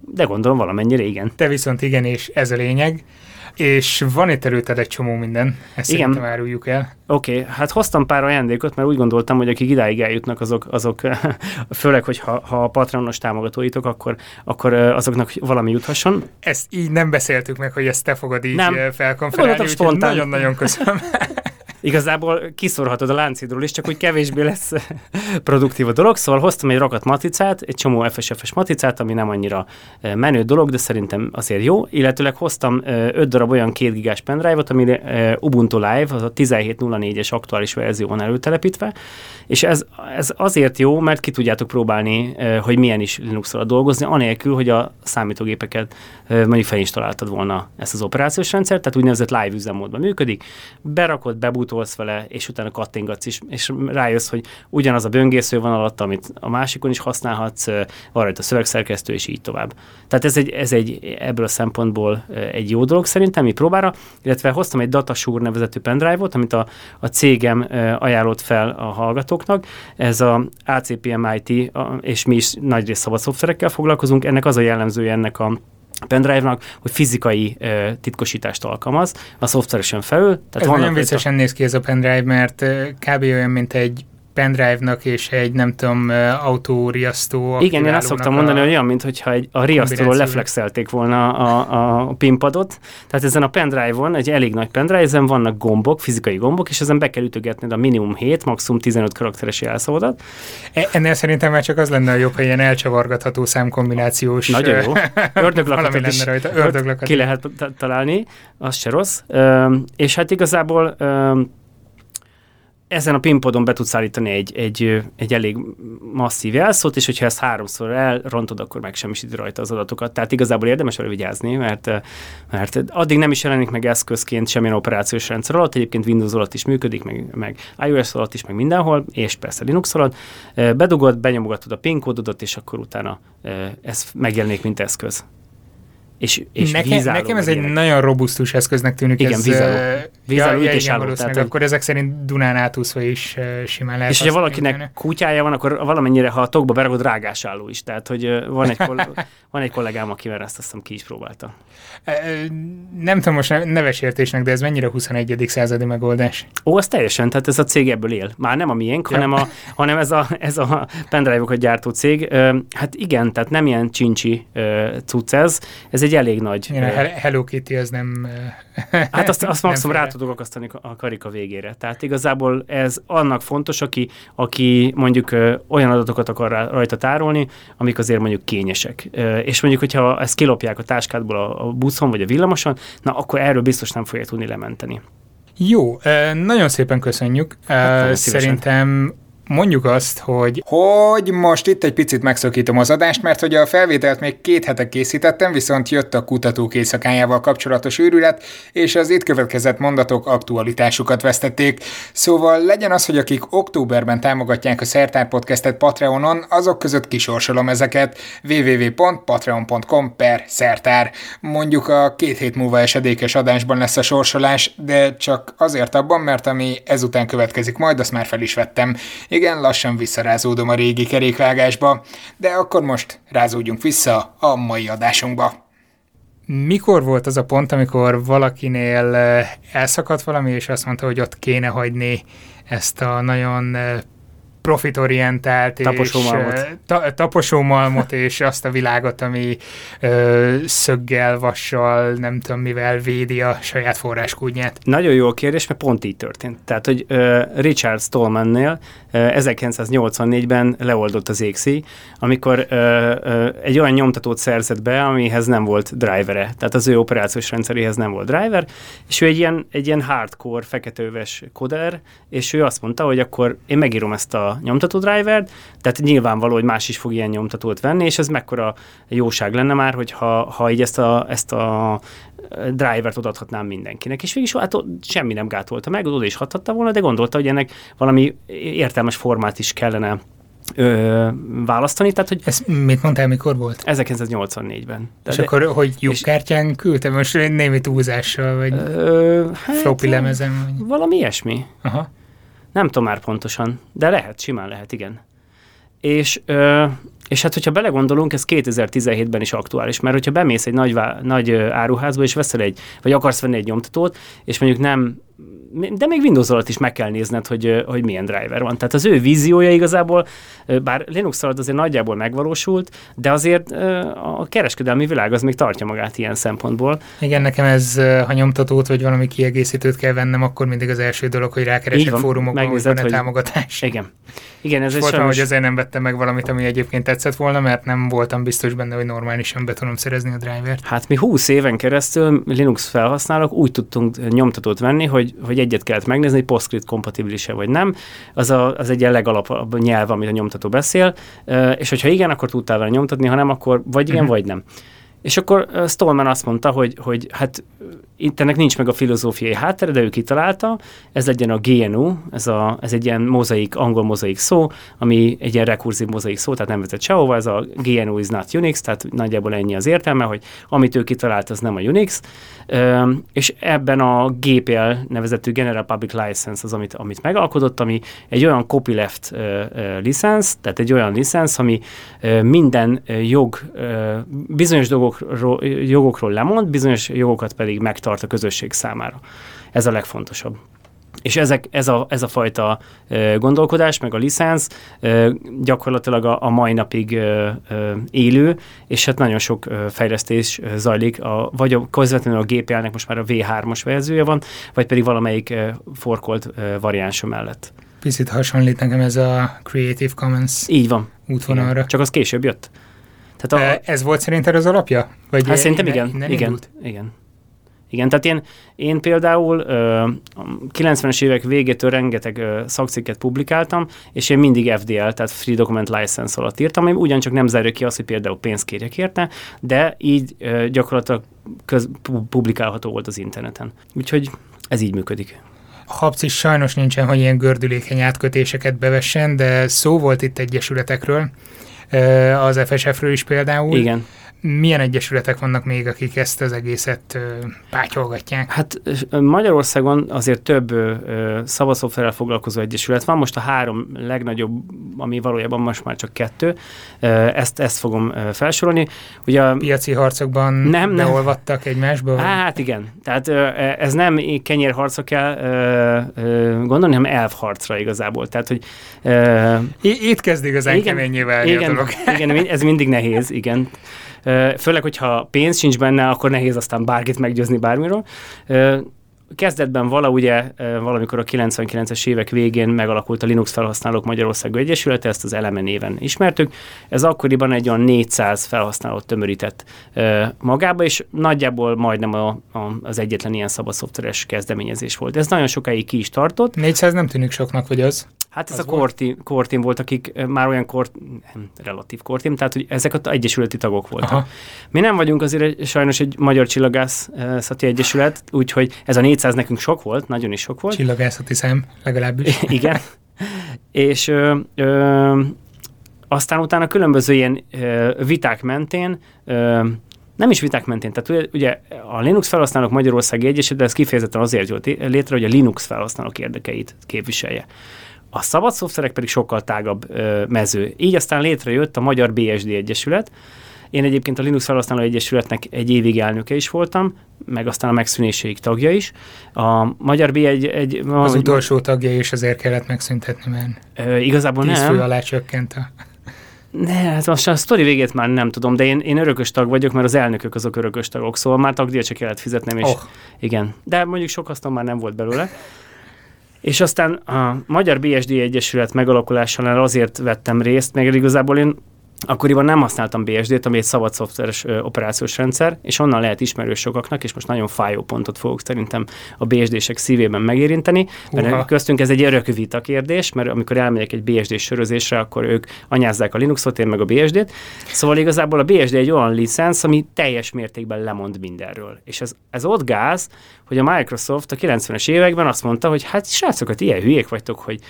de gondolom valamennyire igen. Te viszont igen, és ez a lényeg. És van itt előtted egy csomó minden, ezt Igen. szerintem áruljuk el. Oké, okay, hát hoztam pár ajándékot, mert úgy gondoltam, hogy akik idáig eljutnak, azok, azok főleg, hogy ha, ha a Patronos támogatóitok, akkor, akkor azoknak valami juthasson. Ezt így nem beszéltük meg, hogy ezt te fogod így Nem. felkonferálni, spontán. nagyon-nagyon köszönöm. Igazából kiszorhatod a láncidról is, csak úgy kevésbé lesz produktív a dolog. Szóval hoztam egy rakat matricát, egy csomó FSF-es matricát, ami nem annyira menő dolog, de szerintem azért jó. Illetőleg hoztam 5 darab olyan 2 gigás pendrive-ot, ami Ubuntu Live, az a 17.04-es aktuális verzió van előtelepítve, és ez, ez azért jó, mert ki tudjátok próbálni, hogy milyen is linux dolgozni, anélkül, hogy a számítógépeket mondjuk felinstaláltad volna ezt az operációs rendszert, tehát úgynevezett live üzemmódban működik, berakod, bebutolsz vele, és utána kattingatsz is, és rájössz, hogy ugyanaz a böngésző van alatt, amit a másikon is használhatsz, van rajta szövegszerkesztő, és így tovább. Tehát ez egy, ez egy ebből a szempontból egy jó dolog szerintem, mi próbára, illetve hoztam egy Datasure nevezetű pendrive-ot, amit a, a cégem ajánlott fel a hallgatóknak. Ez a ACPMIT, és mi is nagyrészt szabad szoftverekkel foglalkozunk. Ennek az a jellemzője ennek a pendrive-nak, hogy fizikai ö, titkosítást alkalmaz a szoftveresen felül. Tehát Ez nagyon viccesen néz ki ez a pendrive, mert ö, kb. olyan, mint egy pendrive-nak és egy, nem tudom, autóriasztó Igen, én azt szoktam mondani, hogy olyan, mintha egy, a riasztóról leflexelték volna a, a pinpadot. Tehát ezen a pendrive-on, egy elég nagy pendrive, ezen vannak gombok, fizikai gombok, és ezen be kell ütögetned a minimum 7, maximum 15 karakteres jelszavadat. E- Ennél szerintem már csak az lenne a jobb, hogy ilyen elcsavargatható számkombinációs Nagyon jó. Ördöglakatot lenne is rajta. ott Ördöglakat. ki lehet ta- találni, az se rossz. És hát igazából ezen a pinpodon be tudsz állítani egy, egy, egy elég masszív jelszót, és hogyha ezt háromszor elrontod, akkor megsemmisíti rajta az adatokat. Tehát igazából érdemes vele vigyázni, mert, mert addig nem is jelenik meg eszközként semmilyen operációs rendszer alatt, egyébként Windows alatt is működik, meg, meg iOS alatt is, meg mindenhol, és persze Linux alatt. Bedugod, benyomogatod a PIN kódodat, és akkor utána ez megjelenik, mint eszköz. És, és nekem, vízálló, nekem ez egy ilyenek. nagyon robusztus eszköznek tűnik. Igen, ez, vízálló. Vízálló, ja, ja, ütésálló, igen, valószínűleg. tehát, hogy- Akkor ezek szerint Dunán átúszva is ö, simán lehet És hogyha használni. valakinek kutyája van, akkor valamennyire, ha a tokba beragod, rágásálló is. Tehát, hogy van egy, koll- van egy kollégám, akivel ezt azt hiszem ki is próbálta. Nem tudom most ne- neves értésnek, de ez mennyire 21. századi megoldás? Ó, az teljesen, tehát ez a cég ebből él. Már nem a miénk, Ja. hanem, a, hanem ez a, ez a pendrive-okat gyártó cég. Hát igen, tehát nem ilyen csincsi cucc ez, ez egy elég nagy. Igen, Hel- Hello Kitty az nem... Hát azt, azt maximum rá tudok akasztani a karika végére. Tehát igazából ez annak fontos, aki, aki mondjuk ö, olyan adatokat akar rá- rajta tárolni, amik azért mondjuk kényesek. Ö, És mondjuk, hogyha ezt kilopják a táskádból a, a buszon vagy a villamoson, na akkor erről biztos nem fogják tudni lementeni. Jó, nagyon szépen köszönjük. Szívesen. Szerintem mondjuk azt, hogy... Hogy most itt egy picit megszakítom az adást, mert hogy a felvételt még két hete készítettem, viszont jött a kutatók éjszakájával kapcsolatos őrület, és az itt következett mondatok aktualitásukat vesztették. Szóval legyen az, hogy akik októberben támogatják a Szertár Podcastet Patreonon, azok között kisorsolom ezeket www.patreon.com per szertár. Mondjuk a két hét múlva esedékes adásban lesz a sorsolás, de csak azért abban, mert ami ezután következik majd, azt már fel is vettem. Igen, lassan visszarázódom a régi kerékvágásba, de akkor most rázódjunk vissza a mai adásunkba. Mikor volt az a pont, amikor valakinél eh, elszakadt valami, és azt mondta, hogy ott kéne hagyni ezt a nagyon eh, profitorientált Taposómalmot. és ta, taposómalmot és azt a világot, ami ö, szöggel, vassal, nem tudom mivel védi a saját forráskúdnyát. Nagyon jó a kérdés, mert pont így történt. Tehát, hogy uh, Richard Stallmannél uh, 1984-ben leoldott az égszíj, amikor uh, uh, egy olyan nyomtatót szerzett be, amihez nem volt drivere. Tehát az ő operációs rendszeréhez nem volt driver, és ő egy ilyen, egy ilyen hardcore, feketeöves koder, és ő azt mondta, hogy akkor én megírom ezt a nyomtató drivert, tehát nyilvánvaló, hogy más is fog ilyen nyomtatót venni, és ez mekkora jóság lenne már, hogyha ha így ezt a, ezt a drivert odaadhatnám mindenkinek. És végig hát semmi nem gátolta meg, oda is hathatta volna, de gondolta, hogy ennek valami értelmes formát is kellene ö, választani, tehát hogy Ez mit mondtál, mikor volt? 1984-ben. És De- akkor, hogy lyukkártyán küldtem, most némi túlzással, vagy Ö, hát, floppy lemezen, vagy... Valami ilyesmi. Aha. Nem tudom már pontosan, de lehet, simán lehet, igen. És, ö, és hát, hogyha belegondolunk, ez 2017-ben is aktuális, mert hogyha bemész egy nagy, nagy áruházba, és veszel egy, vagy akarsz venni egy nyomtatót, és mondjuk nem de még Windows alatt is meg kell nézned, hogy, hogy milyen driver van. Tehát az ő víziója igazából, bár Linux alatt azért nagyjából megvalósult, de azért a kereskedelmi világ az még tartja magát ilyen szempontból. Igen, nekem ez, ha nyomtatót vagy valami kiegészítőt kell vennem, akkor mindig az első dolog, hogy rákeresek fórumokban, hogy van hogy... támogatás. Igen. Igen, ez egy sajnos... hogy ezért nem vettem meg valamit, ami egyébként tetszett volna, mert nem voltam biztos benne, hogy normálisan be tudom szerezni a drivert. Hát mi 20 éven keresztül Linux felhasználók úgy tudtunk nyomtatót venni, hogy, hogy egyet kellett megnézni, hogy PostScript kompatibilis-e vagy nem. Az, a, az egy ilyen legalapabb nyelv, amit a nyomtató beszél, és hogyha igen, akkor tudtál vele nyomtatni, ha nem, akkor vagy igen, uh-huh. vagy nem. És akkor Stallman azt mondta, hogy, hogy hát itt ennek nincs meg a filozófiai háttere, de ő kitalálta, ez legyen a GNU, ez, a, ez egy ilyen mozaik, angol mozaik szó, ami egy ilyen rekurzív mozaik szó, tehát nem vezet sehova, ez a GNU is not Unix, tehát nagyjából ennyi az értelme, hogy amit ő kitalált, az nem a Unix, és ebben a GPL nevezetű General Public License az, amit, amit megalkotott, ami egy olyan copyleft licensz, tehát egy olyan licensz, ami minden jog, bizonyos jogokról, jogokról lemond, bizonyos jogokat pedig megtart a közösség számára. Ez a legfontosabb. És ezek, ez, a, ez a fajta gondolkodás, meg a licensz gyakorlatilag a, a mai napig élő, és hát nagyon sok fejlesztés zajlik, a, vagy a, közvetlenül a GPL-nek most már a V3-as verziója van, vagy pedig valamelyik forkolt variánsa mellett. Picit hasonlít nekem ez a Creative Commons Így van. útvonalra. Igen. Csak az később jött. Tehát a, ez volt szerinted az alapja? Vagy hát szerintem igen. igen. Igen. igen. Igen, tehát én, én például ö, a 90-es évek végétől rengeteg ö, szakcikket publikáltam, és én mindig FDL, tehát Free Document License alatt írtam, ami ugyancsak nem zárja ki azt, hogy például pénzt kérjek érte, de így ö, gyakorlatilag köz, publikálható volt az interneten. Úgyhogy ez így működik. A Habc is sajnos nincsen, hogy ilyen gördülékeny átkötéseket bevessen, de szó volt itt egyesületekről, az FSF-ről is például. Igen milyen egyesületek vannak még, akik ezt az egészet pátyolgatják? Hát Magyarországon azért több szabadszoftverrel foglalkozó egyesület van, most a három legnagyobb, ami valójában most már csak kettő, ezt, ezt fogom felsorolni. Ugye a piaci harcokban nem, beolvadtak nem. egymásba? Hát igen, tehát ez nem kenyérharcra kell gondolni, hanem elfharcra igazából. Tehát, hogy, Itt kezd igazán igen, keményé válni igen, a dolog. Igen, ez mindig nehéz, igen. Főleg, hogyha pénz sincs benne, akkor nehéz aztán bárkit meggyőzni bármiről kezdetben vala ugye valamikor a 99-es évek végén megalakult a Linux felhasználók Magyarország Egyesülete, ezt az Eleme néven ismertük. Ez akkoriban egy olyan 400 felhasználót tömörített magába, és nagyjából majdnem a, a, az egyetlen ilyen szabad szoftveres kezdeményezés volt. Ez nagyon sokáig ki is tartott. 400 nem tűnik soknak, vagy az? Hát ez az a core team volt, akik már olyan core, nem, relatív core team, tehát hogy ezek az egyesületi tagok voltak. Aha. Mi nem vagyunk azért sajnos egy magyar csillagászati egyesület, úgyhogy ez a 400 nekünk sok volt, nagyon is sok volt. Csillagászati szem, legalábbis. Igen. És ö, ö, aztán utána különböző ilyen ö, viták mentén ö, nem is viták mentén. Tehát ugye a Linux felhasználók Magyarországi Egyesület, ez kifejezetten azért jött létre, hogy a Linux felhasználók érdekeit képviselje. A szabad szoftverek pedig sokkal tágabb ö, mező. Így aztán létrejött a Magyar BSD Egyesület. Én egyébként a Linux Felhasználó Egyesületnek egy évig elnöke is voltam, meg aztán a megszűnéséig tagja is. A Magyar B egy... egy az utolsó tagja is azért kellett megszüntetni, mert ö, igazából tíz nem. fő alá csökkent a... Ne, hát most a sztori végét már nem tudom, de én, én örökös tag vagyok, mert az elnökök azok örökös tagok, szóval már tagdíjat csak kellett fizetnem, és oh. igen. De mondjuk sok hasznom már nem volt belőle. És aztán a Magyar BSD Egyesület megalakulásánál azért vettem részt, meg igazából én akkoriban nem használtam BSD-t, ami egy szabad szoftveres ö, operációs rendszer, és onnan lehet ismerős sokaknak, és most nagyon fájó pontot fogok szerintem a BSD-sek szívében megérinteni, mert Uha. köztünk ez egy örök vita kérdés, mert amikor elmegyek egy BSD sörözésre, akkor ők anyázzák a Linuxot, én meg a BSD-t. Szóval igazából a BSD egy olyan licensz, ami teljes mértékben lemond mindenről. És ez, ez ott gáz, hogy a Microsoft a 90-es években azt mondta, hogy hát srácokat, ilyen hülyék vagytok, hogy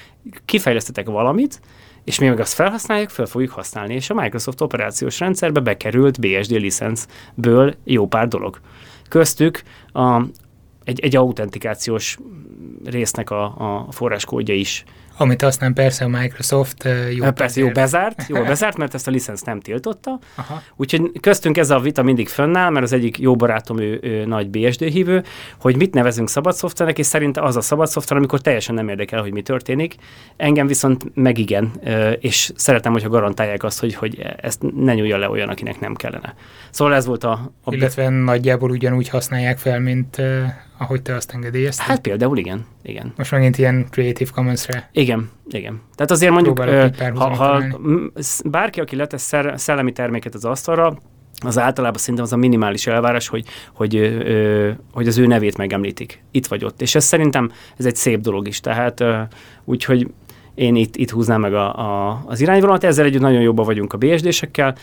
kifejlesztetek valamit, és mi meg azt felhasználjuk, fel fogjuk használni, és a Microsoft operációs rendszerbe bekerült BSD licencből jó pár dolog. Köztük a, egy, egy autentikációs résznek a, a forráskódja is. Amit aztán persze a Microsoft jó hát Persze, jó bezárt, jó bezárt, mert ezt a licensz nem tiltotta. Aha. Úgyhogy köztünk ez a vita mindig fönnáll, mert az egyik jó barátom, ő, ő nagy BSD hívő, hogy mit nevezünk szabad szoftvernek, és szerinte az a szabad szoftver, amikor teljesen nem érdekel, hogy mi történik. Engem viszont meg igen, és szeretem, hogyha garantálják azt, hogy, hogy ezt ne nyúlja le olyan, akinek nem kellene. Szóval ez volt a... a Illetve nagyjából ugyanúgy használják fel, mint ahogy te azt engedélyezted? Hát például igen, igen. Most megint ilyen Creative Commons-re. Igen, igen. Tehát azért mondjuk, ö, ha, ha bárki, aki letesz szellemi terméket az asztalra, az általában szerintem az a minimális elvárás, hogy, hogy, ö, hogy az ő nevét megemlítik. Itt vagy ott. És ez szerintem ez egy szép dolog is. Tehát úgyhogy én itt, itt húznám meg a, a, az irányvonalat. Ezzel együtt nagyon jobban vagyunk a BSD-sekkel,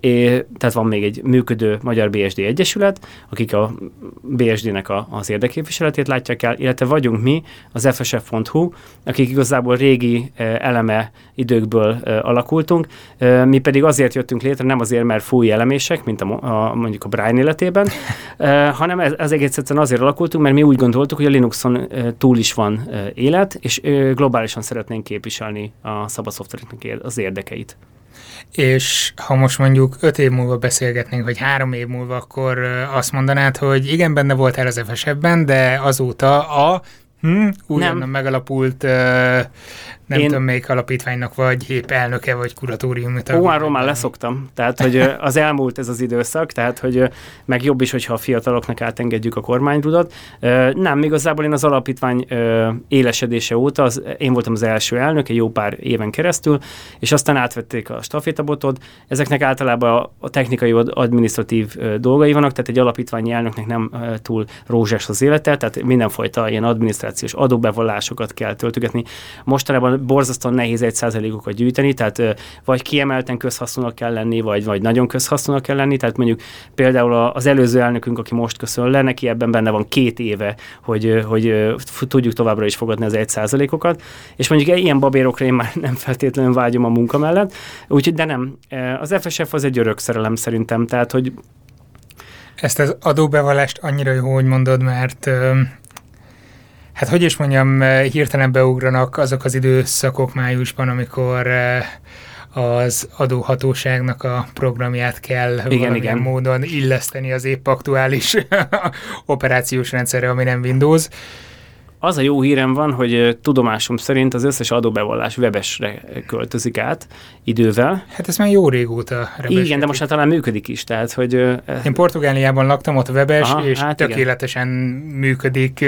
É, tehát van még egy működő Magyar BSD Egyesület, akik a BSD-nek a, az érdeképviseletét látják el, illetve vagyunk mi, az fsf.hu, akik igazából régi eleme időkből alakultunk, mi pedig azért jöttünk létre, nem azért, mert fúj elemések, mint a, a, mondjuk a Brian életében, hanem ez, ez egész egyszerűen azért alakultunk, mert mi úgy gondoltuk, hogy a Linuxon túl is van élet, és globálisan szeretnénk képviselni a szabad szoftvereknek az érdekeit. És ha most mondjuk öt év múlva beszélgetnénk, vagy három év múlva, akkor azt mondanád, hogy igen, benne voltál az FS-ben, de azóta a hm, újonnan megalapult nem Én... tudom, melyik alapítványnak vagy, épp elnöke vagy kuratóriumi tag. Ó, arról már leszoktam. Tehát, hogy az elmúlt ez az időszak, tehát, hogy meg jobb is, hogyha a fiataloknak átengedjük a kormányrudat. Nem, igazából én az alapítvány élesedése óta, az, én voltam az első elnök egy jó pár éven keresztül, és aztán átvették a stafétabotod. Ezeknek általában a technikai administratív dolgai vannak, tehát egy alapítványi elnöknek nem túl rózsás az élete, tehát mindenfajta ilyen adminisztrációs adóbevallásokat kell töltögetni. Mostanában borzasztóan nehéz egy százalékokat gyűjteni, tehát vagy kiemelten közhasznúnak kell lenni, vagy, vagy nagyon közhasznúnak kell lenni, tehát mondjuk például az előző elnökünk, aki most köszön le, neki ebben benne van két éve, hogy, hogy tudjuk továbbra is fogadni az egy százalékokat, és mondjuk ilyen babérokra én már nem feltétlenül vágyom a munka mellett, úgyhogy de nem, az FSF az egy örök szerelem szerintem, tehát hogy ezt az adóbevallást annyira jó, hogy mondod, mert Hát hogy is mondjam, eh, hirtelen beugranak azok az időszakok májusban, amikor eh, az adóhatóságnak a programját kell igen, valamilyen igen. módon illeszteni az épp aktuális operációs rendszerre, ami nem Windows. Az a jó hírem van, hogy tudomásom szerint az összes adóbevallás webesre költözik át idővel. Hát ez már jó régóta Igen, de most hát talán működik is. Tehát, hogy, Én Portugáliában laktam, ott webes, Aha, és hát tökéletesen igen. működik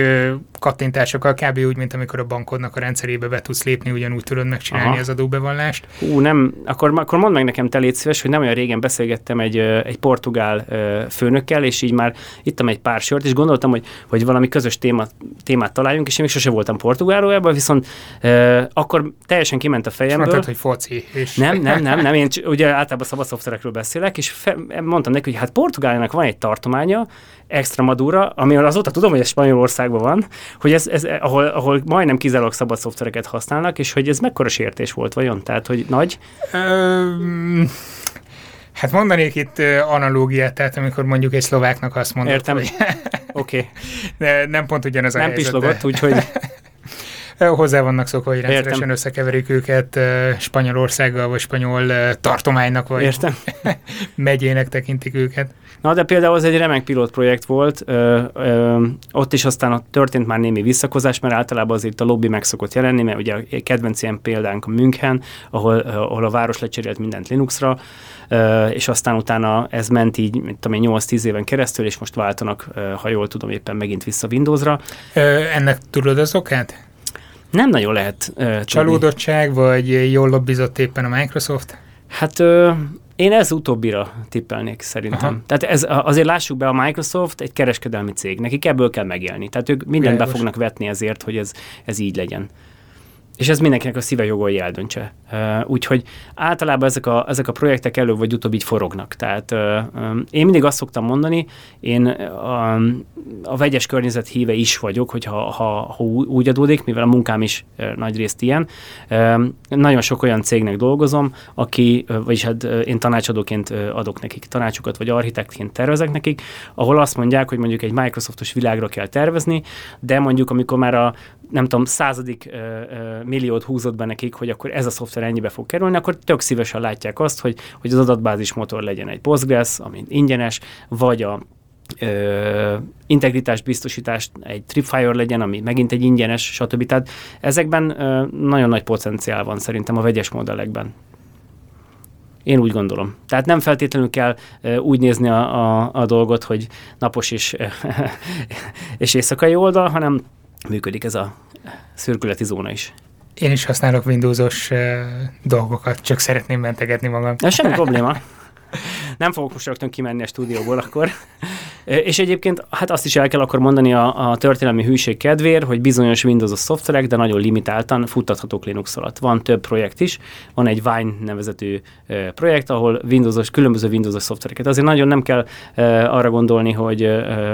kattintásokkal, kb. úgy, mint amikor a bankodnak a rendszerébe be tudsz lépni, ugyanúgy tudod megcsinálni Aha. az adóbevallást. Ú, nem, akkor, akkor mondd meg nekem, te légy szíves, hogy nem olyan régen beszélgettem egy, egy portugál főnökkel, és így már ittam egy pár sört, és gondoltam, hogy, hogy valami közös témát, témát találjunk, és én még sose voltam Portugálójában, viszont akkor teljesen kiment a fejemből. És mondtad, hogy foci. És... Nem, nem, nem, nem, én ugye általában szabad szoftverekről beszélek, és fe, mondtam neki, hogy hát Portugáliának van egy tartománya, Extremadura, ami azóta tudom, hogy ez Spanyolországban van, hogy ez, ez ahol, ahol majdnem kizárólag szabad szoftvereket használnak, és hogy ez mekkora sértés volt vajon? Tehát, hogy nagy? Um, hát mondanék itt analógiát, tehát amikor mondjuk egy szlováknak azt mondod, Értem. Hogy Oké. okay. nem pont ugyanaz a Nem helyzet, pislogott, de... úgyhogy... Hozzá vannak szokva, hogy rendszeresen Értem. összekeverik őket Spanyolországgal, vagy spanyol tartománynak, vagy Értem. megyének tekintik őket. Na, de például az egy remek pilotprojekt volt, ö, ö, ott is aztán történt már némi visszakozás, mert általában azért a lobby meg szokott jelenni, mert ugye a kedvenc ilyen példánk a München, ahol, ahol a város lecserélt mindent Linuxra, ö, és aztán utána ez ment így, mint tudom 8-10 éven keresztül, és most váltanak, ha jól tudom, éppen megint vissza Windowsra. Ö, ennek tudod az okát? Nem nagyon lehet uh, Csalódottság, tudni. vagy jól lobbizott éppen a Microsoft? Hát uh, én ez utóbbira tippelnék szerintem. Aha. Tehát ez, azért lássuk be, a Microsoft egy kereskedelmi cég, nekik ebből kell megélni. Tehát ők mindent be fognak vetni ezért, hogy ez, ez így legyen. És ez mindenkinek a szíve hogy eldöntse. Úgyhogy általában ezek a, ezek a projektek előbb vagy utóbb így forognak. Tehát én mindig azt szoktam mondani, én a, a vegyes környezet híve is vagyok, hogyha ha, ha úgy adódik, mivel a munkám is nagy részt ilyen. Nagyon sok olyan cégnek dolgozom, aki, vagyis hát én tanácsadóként adok nekik tanácsokat, vagy architektként tervezek nekik, ahol azt mondják, hogy mondjuk egy Microsoftos világra kell tervezni, de mondjuk amikor már a nem tudom, századik ö, ö, milliót húzott be nekik, hogy akkor ez a szoftver ennyibe fog kerülni, akkor tök szívesen látják azt, hogy, hogy az adatbázis motor legyen egy Postgres, ami ingyenes, vagy a ö, integritás biztosítást egy Tripwire legyen, ami megint egy ingyenes, stb. Tehát ezekben ö, nagyon nagy potenciál van szerintem a vegyes modellekben. Én úgy gondolom. Tehát nem feltétlenül kell ö, úgy nézni a, a, a dolgot, hogy napos és, és éjszakai oldal, hanem működik ez a szürkületi zóna is. Én is használok Windowsos dolgokat, csak szeretném mentegetni magam. Ez semmi probléma. Nem fogok most rögtön kimenni a stúdióból akkor. És egyébként hát azt is el kell akkor mondani a, a történelmi hűség kedvéért, hogy bizonyos Windows-os szoftverek, de nagyon limitáltan futtathatók Linux alatt. Van több projekt is, van egy Wine nevezetű projekt, ahol Windows-os, különböző Windows-os szoftvereket. Azért nagyon nem kell arra gondolni, hogy,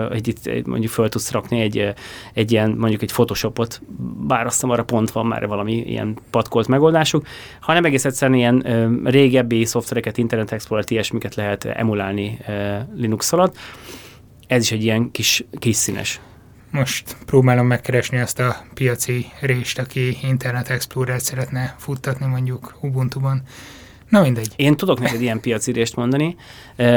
hogy itt mondjuk föl tudsz rakni egy, egy ilyen, mondjuk egy Photoshopot, bár azt arra pont van már valami ilyen patkolt megoldásuk, hanem egész egyszerűen ilyen régebbi szoftvereket, Internet Explorer, ilyesmiket lehet emulálni Linux alatt ez is egy ilyen kis, kis színes. Most próbálom megkeresni azt a piaci rést, aki Internet Explorer-t szeretne futtatni mondjuk Ubuntu-ban. Na mindegy. Én tudok neked ilyen piacirést mondani,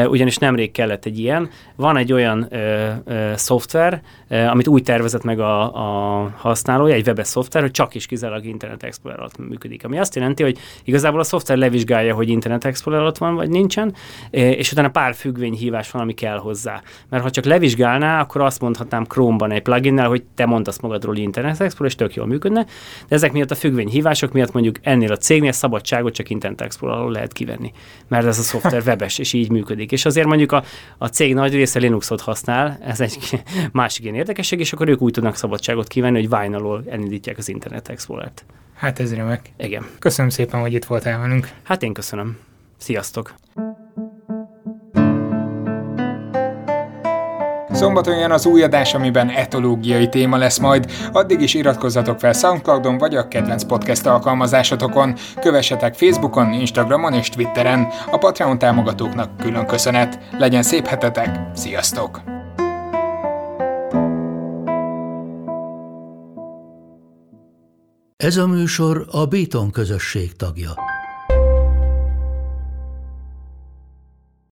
ugyanis nemrég kellett egy ilyen. Van egy olyan ö, ö, szoftver, amit úgy tervezett meg a, a használója, egy webes szoftver, hogy csak is kizárólag Internet Explorer alatt működik. Ami azt jelenti, hogy igazából a szoftver levizsgálja, hogy Internet Explorer alatt van, vagy nincsen, és utána pár függvényhívás van, ami kell hozzá. Mert ha csak levizsgálná, akkor azt mondhatnám Chrome-ban egy pluginnel, hogy te mondasz magadról Internet Explorer, és tök jól működne. De ezek miatt a függvényhívások miatt mondjuk ennél a cégnél szabadságot csak Internet Explorer alól lehet kivenni. Mert ez a szoftver webes, és így működik. És azért mondjuk a, a cég nagy része Linuxot használ, ez egy másik ilyen érdekesség, és akkor ők úgy tudnak szabadságot kivenni, hogy Vine alól elindítják az Internet Explorer-t. Hát ez remek. Igen. Köszönöm szépen, hogy itt voltál velünk. Hát én köszönöm. Sziasztok! Szombaton jön az új adás, amiben etológiai téma lesz majd. Addig is iratkozzatok fel Soundcloudon vagy a kedvenc podcast alkalmazásotokon. Kövessetek Facebookon, Instagramon és Twitteren. A Patreon támogatóknak külön köszönet. Legyen szép hetetek, sziasztok! Ez a műsor a Béton közösség tagja.